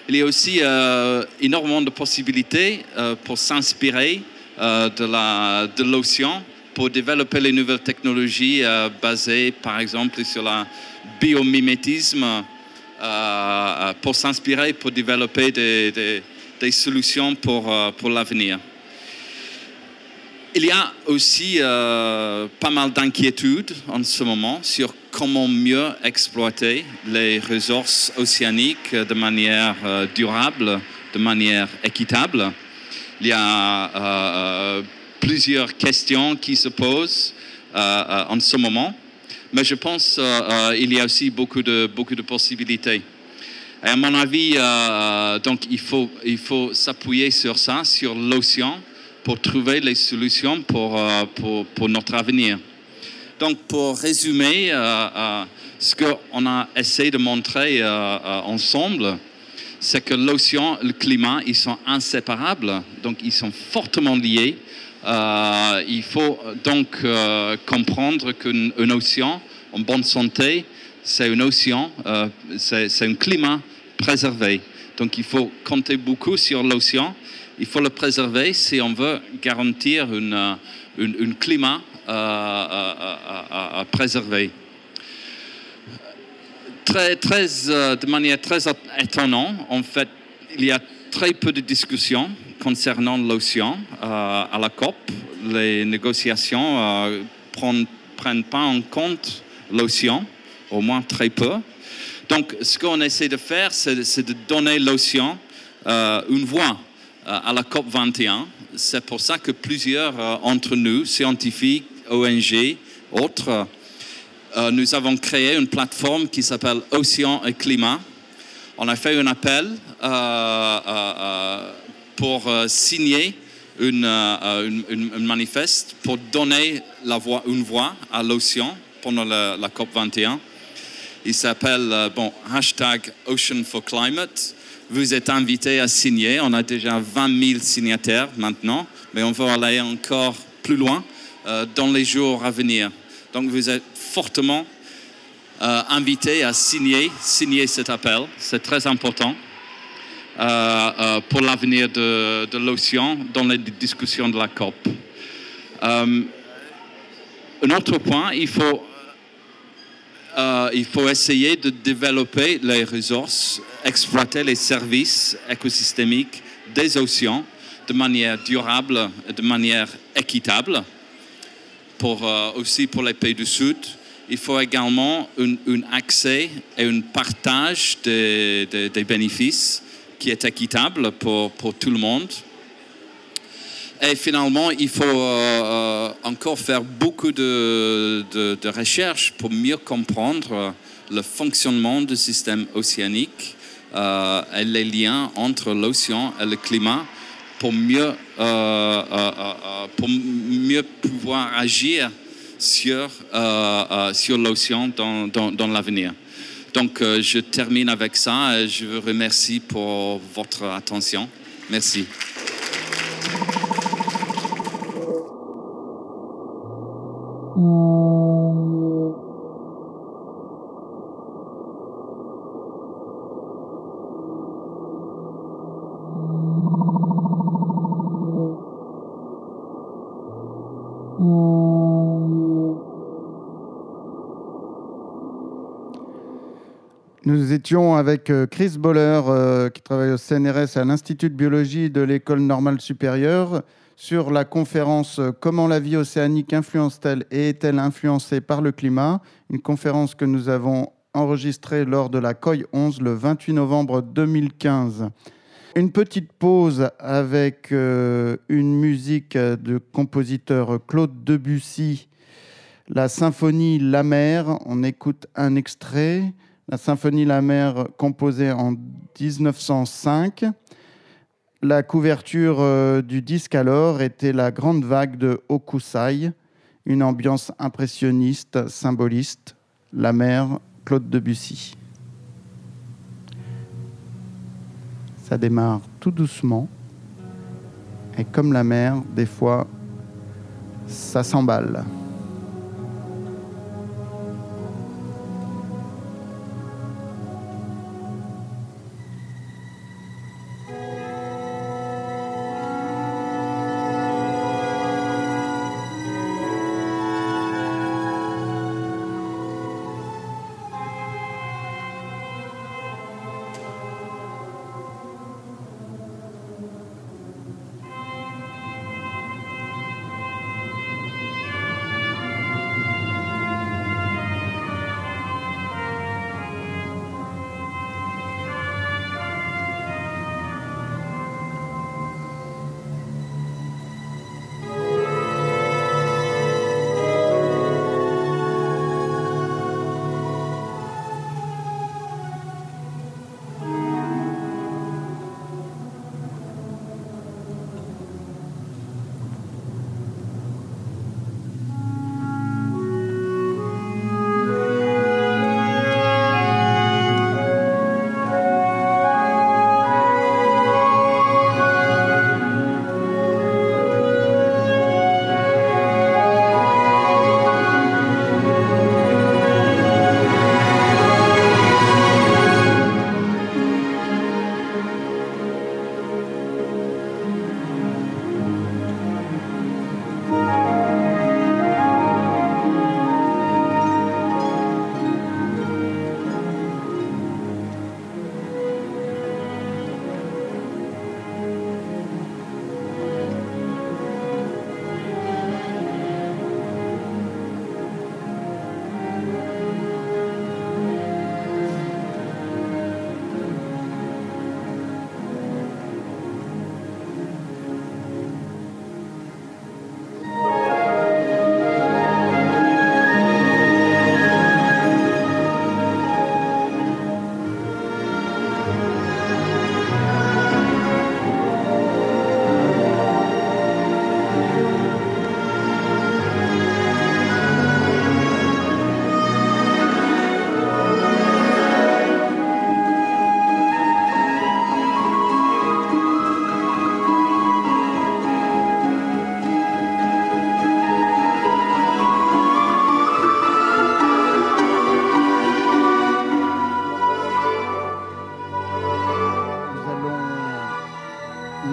il y a aussi euh, énormément de possibilités euh, pour s'inspirer euh, de l'océan pour développer les nouvelles technologies basées par exemple sur le biomimétisme, pour s'inspirer, pour développer des, des, solutions pour, pour l'avenir. Il y a aussi pas mal d'inquiétudes en ce moment sur comment mieux exploiter les ressources océaniques de manière euh, durable, de manière équitable. Il y a euh, plusieurs questions qui se posent euh, en ce moment, mais je pense qu'il y a aussi beaucoup de, beaucoup de possibilités. Et à mon avis, euh, donc il faut, il faut s'appuyer sur ça, sur l'océan, pour trouver les solutions pour, euh, pour, pour, notre avenir. Donc pour résumer, euh, ce qu'on a essayé de montrer ensemble, c'est que l'océan et le climat, ils sont inséparables, donc ils sont fortement liés. il faut donc comprendre qu'un océan en bonne santé, c'est un océan, euh, c'est un climat préservé. Donc il faut compter beaucoup sur l'océan. Il faut le préserver si on veut garantir un euh, climat euh, préservé. Très, très, de manière très étonnante, en fait, il y a très peu de discussions concernant l'océan à la COP. Les négociations ne prennent pas en compte l'océan au moins très peu. Donc, ce qu'on essaie de faire, c'est de donner l'océan euh, une voix euh, à la COP 21. C'est pour ça que plusieurs euh, entre nous, scientifiques, ONG, autres, nous avons créé une plateforme qui s'appelle Océan et Climat. On a fait un appel pour signer une, manifeste pour donner la voix, une voix à l'océan pendant la COP 21. Il s'appelle euh, bon, hashtag Ocean for Climate. Vous êtes invités à signer. On a déjà 20 000 signataires maintenant, mais on va aller encore plus loin euh, dans les jours à venir. Donc vous êtes fortement euh, invités à signer, signer cet appel. C'est très important. pour l'avenir de l'océan dans les discussions de la COP. un autre point, il faut euh, il faut essayer de développer les ressources, exploiter les services écosystémiques des océans de manière durable et de manière équitable, pour, euh, aussi pour les pays du Sud. Il faut également un, accès et un partage des, bénéfices qui est équitable pour tout le monde. Et finalement, il faut euh, encore faire beaucoup de, de, recherches pour mieux comprendre le fonctionnement du système océanique euh, et les liens entre l'océan et le climat pour mieux, euh, pour mieux pouvoir agir sur, sur l'océan dans, dans, dans l'avenir. Donc, je termine avec ça et je vous remercie pour votre attention. Merci. Nous étions avec euh, Chris Boller, euh, qui travaille au CNRS à l'Institut de biologie de l'École normale supérieure, sur la conférence euh, Comment la vie océanique influence-t-elle et est-elle influencée par le climat? Une conférence que nous avons enregistrée lors de la COI 11 le 28 novembre 2015. Une petite pause avec une musique de compositeur Claude Debussy, la symphonie La Mer. On écoute un extrait la symphonie La Mer composée en 1905. La couverture euh, du disque alors était la grande vague de Hokusai, une ambiance impressionniste, symboliste, La Mer, Claude Debussy. Ça démarre tout doucement, et comme la mer, des fois, ça s'emballe.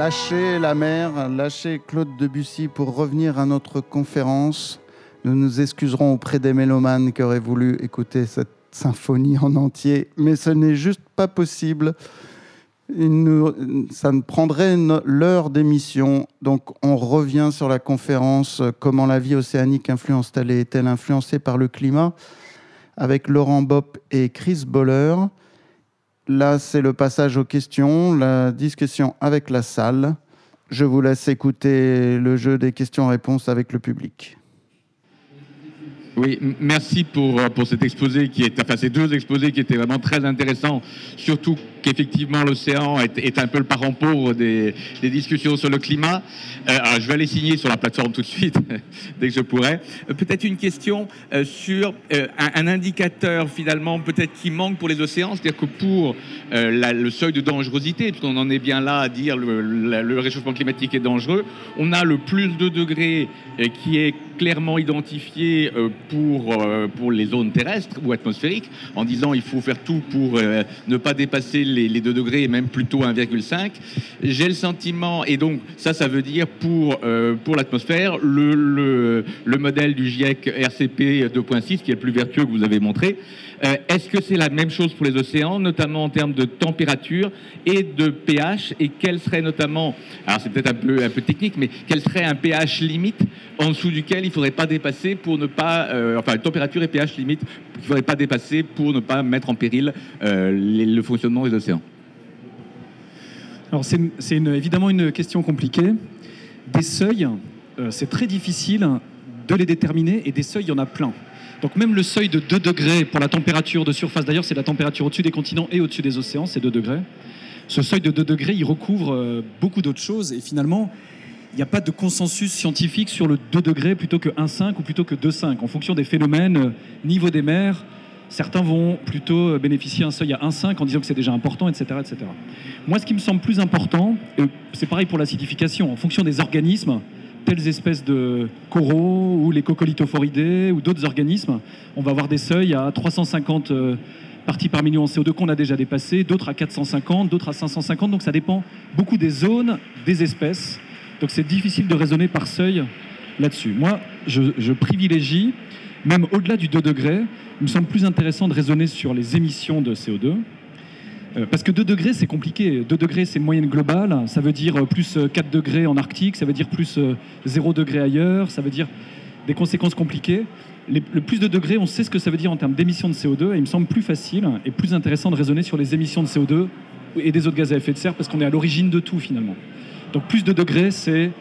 Lâcher la mer, lâcher Claude Debussy pour revenir à notre conférence. Nous nous excuserons auprès des mélomanes qui auraient voulu écouter cette symphonie en entier, mais ce n'est juste pas possible. ça ne prendrait l'heure d'émission. Donc on revient sur la conférence Comment la vie océanique influence-t-elle et est-elle influencée par le climat? Avec Laurent Bopp et Chris Boller. Là, c'est le passage aux questions, la discussion avec la salle. Je vous laisse écouter le jeu des questions-réponses avec le public. Oui, merci pour, euh, pour cet exposé qui est, enfin ces deux exposés qui étaient vraiment très intéressants, surtout qu'effectivement l'océan est, un peu le parent pauvre des, discussions sur le climat. Euh, je vais aller signer sur la plateforme tout de suite, dès que je pourrai. Euh, peut-être une question sur un, indicateur finalement peut-être qui manque pour les océans, c'est-à-dire que pour le seuil de dangerosité, puisqu'on en est bien là à dire le, le réchauffement climatique est dangereux, on a le plus de degrés qui est clairement identifié pour, euh, pour les zones terrestres ou atmosphériques, en disant il faut faire tout pour euh, ne pas dépasser les, les, 2 degrés et même plutôt 1,5. J'ai le sentiment, et donc ça, ça veut dire pour, euh, pour l'atmosphère, le, le, le, modèle du GIEC RCP 2.6, qui est le plus vertueux que vous avez montré, euh, est-ce que c'est la même chose pour les océans, notamment en termes de température et de pH Et quel serait notamment, alors c'est peut-être un peu, technique, mais quel serait un pH limite en dessous duquel il ne faudrait pas dépasser pour ne pas, euh, enfin température et pH limite qu'il ne faudrait pas dépasser pour ne pas mettre en péril euh, le fonctionnement des océans? Alors c'est évidemment une question compliquée. Des seuils, c'est très difficile de les déterminer et des seuils, il y en a plein. Donc même le seuil de 2 degrés pour la température de surface, d'ailleurs c'est la température au-dessus des continents et au-dessus des océans, c'est 2 degrés. Ce seuil de 2 degrés, il recouvre euh, beaucoup d'autres choses et finalement, il n'y a pas de consensus scientifique sur le 2 degrés plutôt que 1,5 ou plutôt que 2,5. En fonction des phénomènes, euh, niveau des mers, certains vont plutôt euh, bénéficier d'un seuil à 1,5 en disant que c'est déjà important, etc., etc. Moi, ce qui me semble plus important, c'est pareil pour l'acidification, en fonction des organismes, telles espèces de coraux ou les coccolithophoridés ou d'autres organismes, on va avoir des seuils à 350 euh, parties par million en CO2 qu'on a déjà dépassé, d'autres à 450, d'autres à 550. Donc ça dépend beaucoup des zones, des espèces. Donc c'est difficile de raisonner par seuil là-dessus. Moi, je, privilégie, même au-delà du 2 degrés, il me semble plus intéressant de raisonner sur les émissions de CO2 euh, parce que 2 degrés, c'est compliqué. 2 degrés, c'est une moyenne globale. Ça veut dire euh, plus 4 euh, degrés en Arctique, ça veut dire plus 0 degré ailleurs, ça veut dire des conséquences compliquées. le plus de degrés, on sait ce que ça veut dire en termes d'émissions de CO2, et il me semble plus facile et plus intéressant de raisonner sur les émissions de CO2 et des autres gaz à effet de serre, parce qu'on est à l'origine de tout finalement. Donc plus de degrés, c'est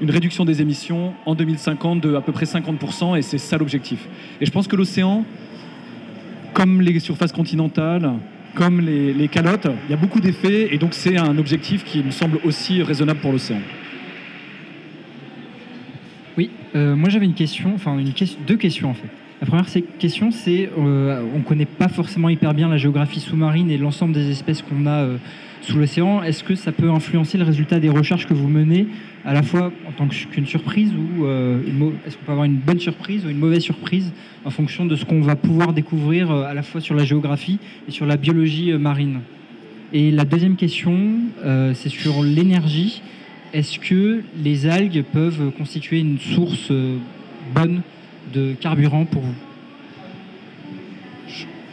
une réduction des émissions en 2050 de à peu près 50%, et c'est ça l'objectif. Et je pense que l'océan, comme les surfaces continentales, comme les, calottes. Il y a beaucoup d'effets et donc c'est un objectif qui me semble aussi raisonnable pour l'océan. Oui, euh, moi j'avais une question, enfin deux questions en fait. La première question, c'est euh, on ne connaît pas forcément hyper bien la géographie sous-marine et l'ensemble des espèces qu'on a euh, sous l'océan. Est-ce que ça peut influencer le résultat des recherches que vous menez, à la fois en tant qu'une surprise ou euh, est-ce qu'on peut avoir une bonne surprise ou une mauvaise surprise en fonction de ce qu'on va pouvoir découvrir euh, à la fois sur la géographie et sur la biologie euh, marine? Et la deuxième question, c'est sur l'énergie. Est-ce que les algues peuvent constituer une source bonne de carburant pour vous?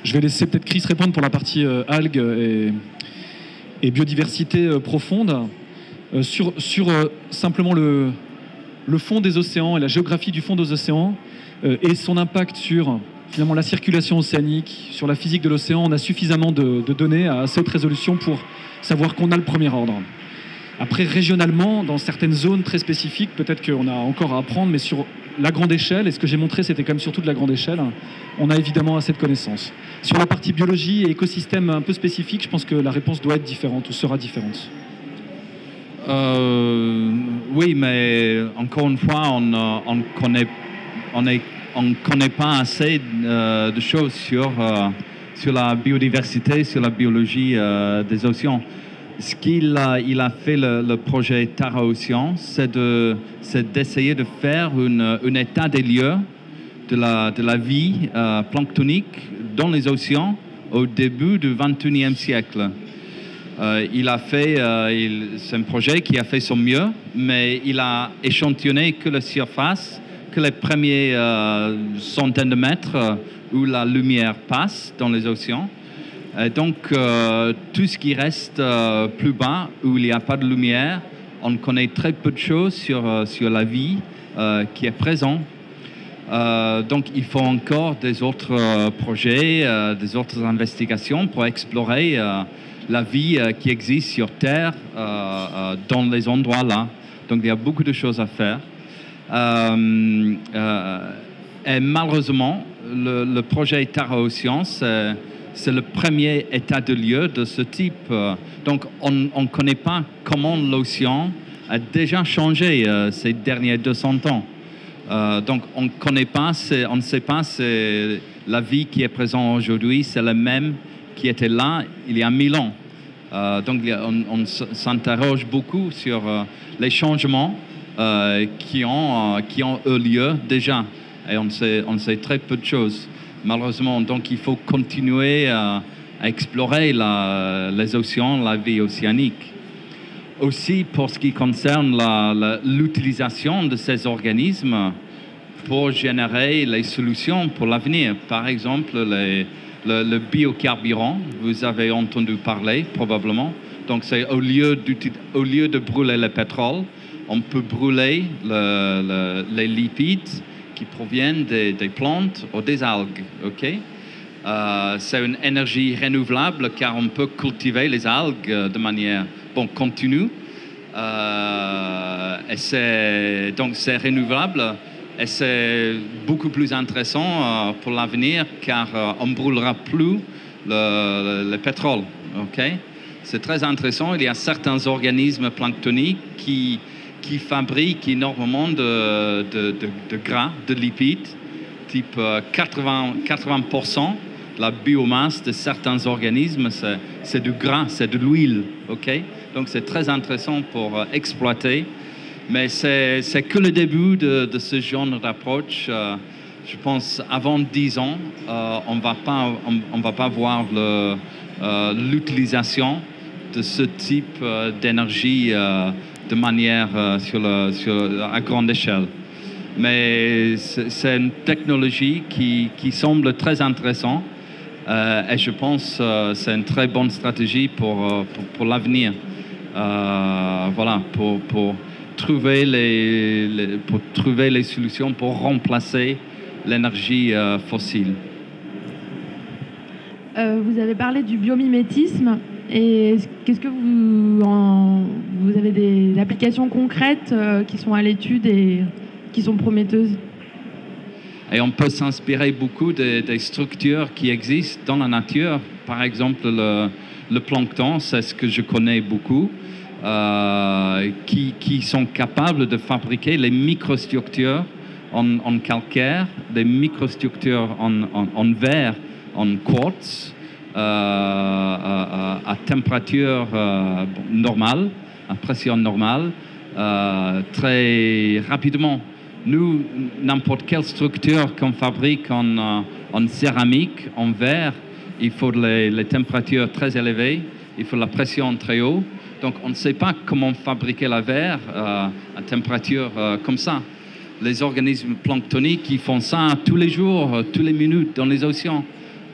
Je vais laisser peut-être Chris répondre pour la partie algues et, biodiversité profonde sur, sur euh, simplement le, fond des océans et la géographie du fond des océans et son impact sur finalement la circulation océanique, sur la physique de l'océan, on a suffisamment de, données à cette résolution pour savoir qu'on a le premier ordre. Après, régionalement, dans certaines zones très spécifiques, peut-être qu'on a encore à apprendre, mais sur la grande échelle, et ce que j'ai montré, c'était quand même surtout de la grande échelle, on a évidemment assez de connaissances. Sur la partie biologie et écosystème un peu spécifique, je pense que la réponse doit être différente ou sera différente. Euh, oui, mais encore une fois, on ne euh, on connaît pas assez euh, de choses sur, la biodiversité, sur la biologie des océans. Ce qu'il a, fait le, projet Tara Océan, c'est d'essayer de, faire un état des lieux de la, de la vie planctonique dans les océans au début du XXIe siècle. Il a fait, c'est un projet qui a fait son mieux, mais il a échantillonné que la surface, que les premiers centaines de mètres où la lumière passe dans les océans. Donc, tout ce qui reste plus bas, où il n'y a pas de lumière, on connaît très peu de choses sur, sur la vie qui est présente euh, donc il faut encore des autres euh, projets, euh, des autres investigations pour explorer la vie qui existe sur Terre dans les endroits là. Donc il y a beaucoup de choses à faire. et malheureusement, le, projet Terra Océan, c'est le premier état de lieu de ce type. Donc on ne connaît pas comment l'océan a déjà changé ces derniers 200 ans. Euh, donc on ne connaît pas, on ne sait pas si la vie qui est présente aujourd'hui, c'est la même qui était là il y a mille ans. Euh, donc on, s'interroge beaucoup sur euh, les changements qui, ont, qui ont eu lieu déjà. Et on sait, on sait très peu de choses, malheureusement. Donc il faut continuer à, explorer les océans, la vie océanique aussi pour ce qui concerne l'utilisation de ces organismes pour générer les solutions pour l'avenir. Par exemple, le, biocarburant, vous avez entendu parler probablement. Donc, c'est au, lieu de brûler le pétrole, on peut brûler les lipides qui proviennent des, plantes ou des algues. ok? Euh, c'est une énergie renouvelable car on peut cultiver les algues de manière bon, continue. Euh, et donc c'est renouvelable et c'est beaucoup plus intéressant euh, pour l'avenir car euh, on ne brûlera plus le, pétrole. ok? C'est très intéressant. Il y a certains organismes planctoniques qui, qui fabriquent énormément de, de, de, gras, de lipides, type 80, 80% la biomasse de certains organismes, c'est du gras, c'est de l'huile. ok? Donc c'est très intéressant pour euh, exploiter. Mais c'est que le début de, ce genre d'approche. Euh, je pense avant 10 ans, euh, on on, va pas voir l'utilisation de ce type d'énergie de manière sur, le, sur, à grande échelle. Mais c'est une technologie qui, qui semble très intéressante euh, et je pense que euh, c'est une très bonne stratégie pour, euh, pour, l'avenir. voilà, pour, pour, trouver les, pour trouver les solutions pour remplacer l'énergie fossile. vous avez parlé du biomimétisme. Et qu'est-ce que vous, vous avez des applications concrètes qui sont à l'étude et qui sont prometteuses? Et on peut s'inspirer beaucoup des, structures qui existent dans la nature. Par exemple, le, plancton, c'est ce que je connais beaucoup, euh, qui, sont capables de fabriquer les microstructures en, calcaire, des microstructures en, verre, en quartz, euh, à, à, température euh, normale, à pression normale, très rapidement. Nous, n'importe quelle structure qu'on fabrique en, euh, céramique, en verre, il faut les, températures très élevées, il faut la pression très haute. Donc, on ne sait pas comment fabriquer la verre euh, à température euh, comme ça. Les organismes planctoniques, ils font ça tous les jours, tous les minutes dans les océans.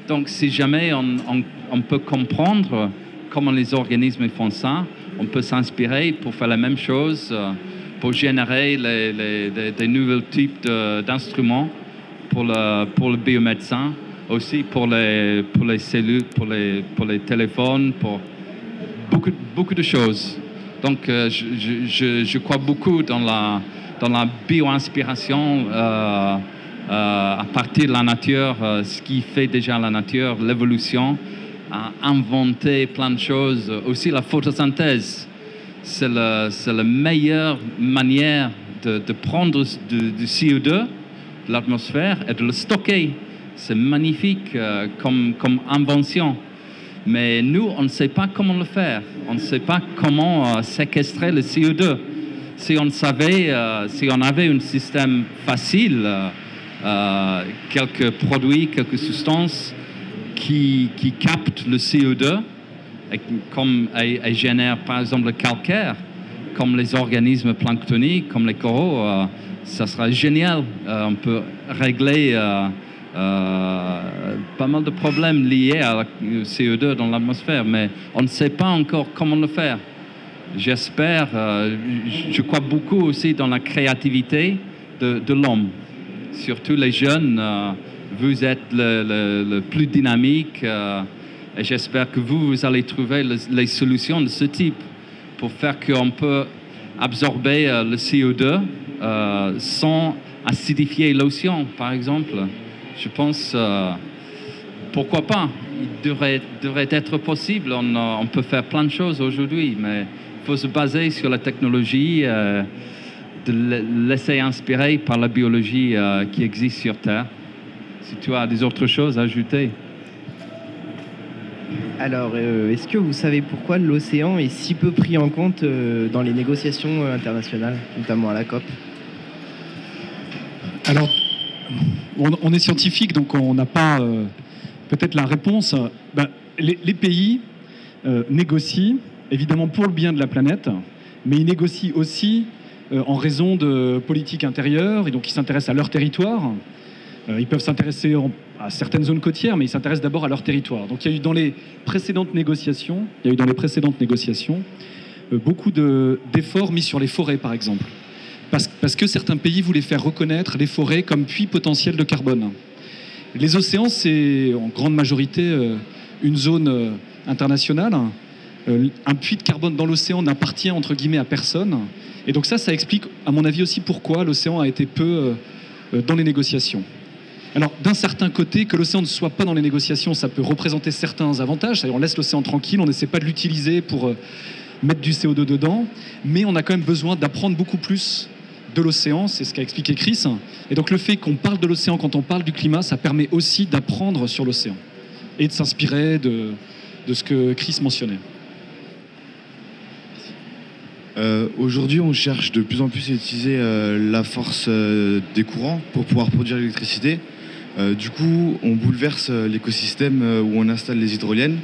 Donc, si jamais on, peut comprendre comment les organismes font ça, on peut s'inspirer pour faire la même chose pour générer des nouveaux types d'instruments pour le, pour le biomédecin, aussi pour les, pour les cellules, pour les, pour les téléphones, pour beaucoup, de choses. Donc, euh, je, crois beaucoup dans la, bio-inspiration euh, euh, à partir de la nature, ce qui fait déjà la nature, l'évolution, à inventer plein de choses, aussi la photosynthèse c'est la, meilleure manière de, prendre du, CO2 de l'atmosphère et de le stocker. C'est magnifique comme, invention. Mais nous, on ne sait pas comment le faire. On ne sait pas comment euh, séquestrer le CO2. Si on savait, euh, si on avait un système facile, quelques produits, quelques substances qui, qui captent le CO2, et, comme, et, génère par exemple le calcaire, comme les organismes planctoniques, comme les coraux, ça sera génial. on peut régler pas mal de problèmes liés à la CO2 dans l'atmosphère, mais on ne sait pas encore comment le faire. J'espère, je crois beaucoup aussi dans la créativité de, l'homme, surtout les jeunes vous êtes le, plus dynamique euh, et j'espère que vous, vous allez trouver les solutions de ce type pour faire qu'on peut absorber euh, le CO2 euh, sans acidifier l'océan, par exemple. Je pense, pourquoi pas? Il devrait, devrait être possible. On, on, peut faire plein de choses aujourd'hui, mais il faut se baser sur la technologie, de laisser inspirer par la biologie qui existe sur Terre si tu as des autres choses à ajouter. Alors, euh, est-ce que vous savez pourquoi l'océan est si peu pris en compte euh, dans les négociations euh, internationales, notamment à la COP? Alors, on, est scientifique, donc on n'a pas peut-être la réponse. Ben, les, pays négocient, évidemment, pour le bien de la planète, mais ils négocient aussi en raison de politiques intérieures, et donc ils s'intéressent à leur territoire. Euh, ils peuvent s'intéresser à certaines zones côtières, mais ils s'intéressent d'abord à leur territoire. Donc il y a eu dans les précédentes négociations, il y a eu dans les précédentes négociations euh, beaucoup d'efforts mis sur les forêts, par exemple, parce, que certains pays voulaient faire reconnaître les forêts comme puits potentiel de carbone. Les océans, c'est en grande majorité euh, une zone internationale. Un puits de carbone dans l'océan n'appartient entre guillemets à personne. Et donc ça, ça explique, à mon avis aussi, pourquoi l'océan a été peu dans les négociations. Alors, d'un certain côté, que l'océan ne soit pas dans les négociations, ça peut représenter certains avantages. On laisse l'océan tranquille, on n'essaie pas de l'utiliser pour euh, mettre du CO2 dedans, mais on a quand même besoin d'apprendre beaucoup plus de l'océan, c'est ce qu'a expliqué Chris. Et donc, le fait qu'on parle de l'océan quand on parle du climat, ça permet aussi d'apprendre sur l'océan et de s'inspirer de, ce que Chris mentionnait. Euh, aujourd'hui, on cherche de plus en plus à utiliser euh, la force des courants pour pouvoir produire l'électricité. Euh, du coup, on bouleverse euh, l'écosystème euh, où on installe les hydroliennes.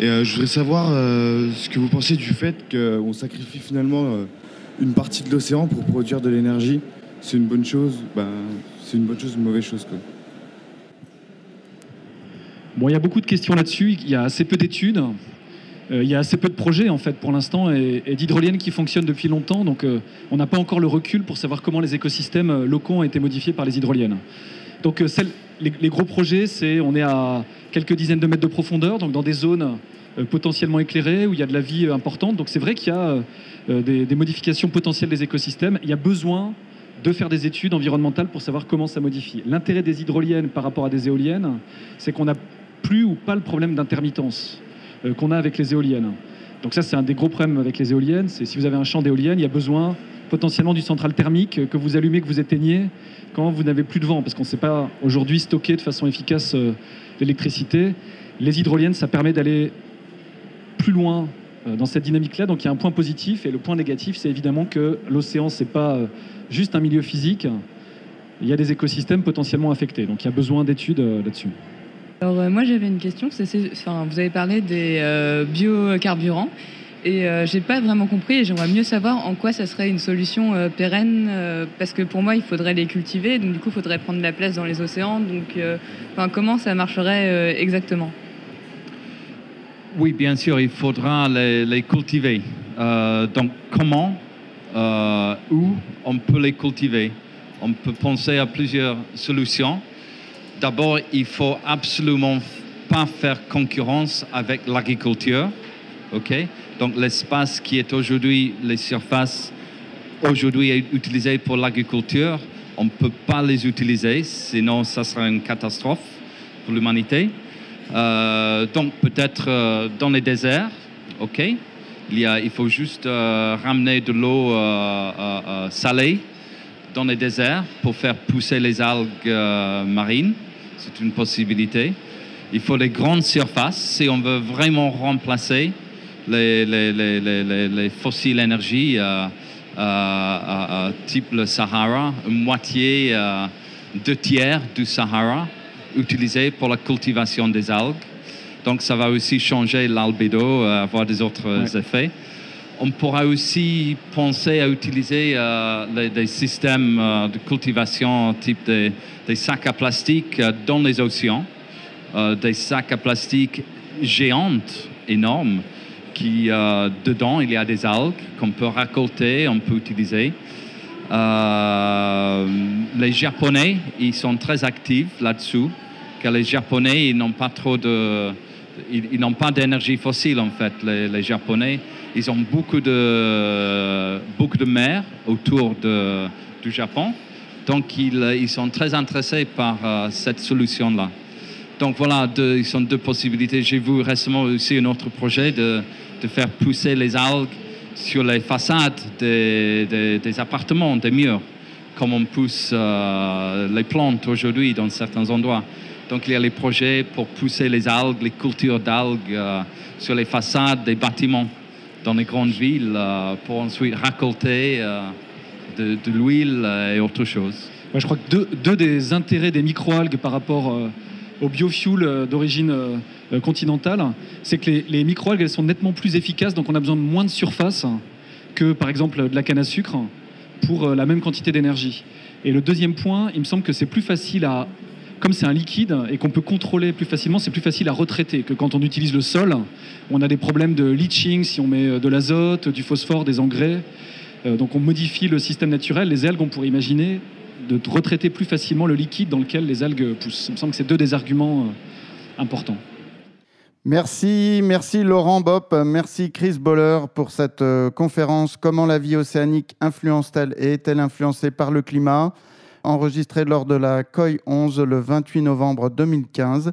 Et je voudrais savoir ce que vous pensez du fait qu'on sacrifie finalement une partie de l'océan pour produire de l'énergie. C'est une bonne chose ben, C'est une bonne chose une mauvaise chose quoi. Bon, il y a beaucoup de questions là-dessus. Il y a assez peu d'études. il y a assez peu de projets en fait pour l'instant et, d'hydroliennes qui fonctionnent depuis longtemps. Donc on n'a pas encore le recul pour savoir comment les écosystèmes locaux ont été modifiés par les hydroliennes. Donc euh, les, gros projets, c'est on est à quelques dizaines de mètres de profondeur, donc dans des zones euh, potentiellement éclairées où il y a de la vie euh, importante. Donc c'est vrai qu'il y a des, modifications potentielles des écosystèmes. Il y a besoin de faire des études environnementales pour savoir comment ça modifie. L'intérêt des hydroliennes par rapport à des éoliennes, c'est qu'on n'a plus ou pas le problème d'intermittence qu'on a avec les éoliennes. Donc ça, c'est un des gros problèmes avec les éoliennes. C'est si vous avez un champ d'éoliennes, il y a besoin potentiellement du central thermique que vous allumez, que vous éteignez quand vous n'avez plus de vent, parce qu'on ne sait pas aujourd'hui stocker de façon efficace euh, l'électricité. Les hydroliennes, ça permet d'aller plus loin euh, dans cette dynamique-là. Donc il y a un point positif et le point négatif, c'est évidemment que l'océan, c'est pas euh, juste un milieu physique. Il y a des écosystèmes potentiellement affectés. Donc il y a besoin d'études là-dessus. Alors moi j'avais une question. vous avez parlé des biocarburants. Et euh, j'ai pas vraiment compris et j'aimerais mieux savoir en quoi ça serait une solution euh, pérenne euh, parce que pour moi il faudrait les cultiver donc du coup il faudrait prendre de la place dans les océans donc comment ça marcherait exactement? Oui bien sûr il faudra les, cultiver. Donc comment où on peut les cultiver? On peut penser à plusieurs solutions. D'abord il faut absolument pas faire concurrence avec l'agriculture ok? Donc l'espace qui est aujourd'hui, les surfaces aujourd'hui utilisées pour l'agriculture, on ne peut pas les utiliser, sinon ça sera une catastrophe pour l'humanité. Euh, donc peut-être euh, dans les déserts, ok. Il, y a, il faut juste euh, ramener de l'eau salée dans les déserts pour faire pousser les algues marines. C'est une possibilité. Il faut des grandes surfaces si on veut vraiment remplacer les, les, les, fossiles énergie type le Sahara, moitié, deux tiers du Sahara utilisé pour la cultivation des algues. Donc ça va aussi changer l'albédo, avoir des autres effets. On pourra aussi penser à utiliser des systèmes de cultivation type des, des sacs à plastique dans les océans, des sacs à plastique géantes, énormes, qui dedans il y a des algues qu'on peut récolter, on peut utiliser. Euh, les Japonais, ils sont très actifs là-dessous, car les Japonais, ils n'ont pas trop de... Ils, n'ont pas d'énergie fossile, en fait, les, Japonais. Ils ont beaucoup de, beaucoup de mer autour du Japon. Donc, ils, ils sont très intéressés par euh, cette solution-là. Donc, voilà, deux, ils sont deux possibilités. J'ai vu récemment aussi un autre projet de, de faire pousser les algues sur les façades des, appartements, des murs, comme on pousse euh, les plantes aujourd'hui dans certains endroits. Donc il y a les projets pour pousser les algues, les cultures d'algues euh, sur les façades des bâtiments dans les grandes villes euh, pour ensuite récolter de, l'huile et autre chose. je crois que deux, deux, des intérêts des microalgues par rapport au biofuel d'origine euh, continentale, c'est que les, les microalgues elles sont nettement plus efficaces, donc on a besoin de moins de surface que par exemple de la canne à sucre pour euh, la même quantité d'énergie. Et le deuxième point, il me semble que c'est plus facile à, comme c'est un liquide et qu'on peut contrôler plus facilement, c'est plus facile à retraiter que quand on utilise le sol. On a des problèmes de leaching si on met euh, de l'azote, du phosphore, des engrais. Donc on modifie le système naturel. Les algues, on pourrait imaginer de retraiter plus facilement le liquide dans lequel les algues poussent. Il me semble que c'est deux des arguments importants. Merci, merci Laurent Bopp, merci Chris Boller pour cette euh, conférence Comment la vie océanique influence-t-elle et est-elle influencée par le climat? Enregistrée lors de la COI 11 le 28 novembre 2015.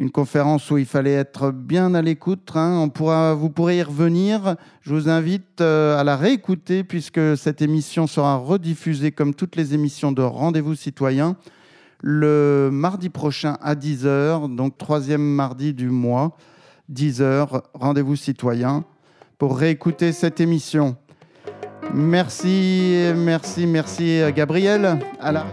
Une conférence où il fallait être bien à l'écoute. Hein. On pourra, vous pourrez y revenir. Je vous invite euh, à la réécouter puisque cette émission sera rediffusée comme toutes les émissions de Rendez-vous citoyen le mardi prochain à 10h, donc troisième mardi du mois, 10h, rendez-vous citoyen, pour réécouter cette émission. Merci, merci, merci Gabriel. À la...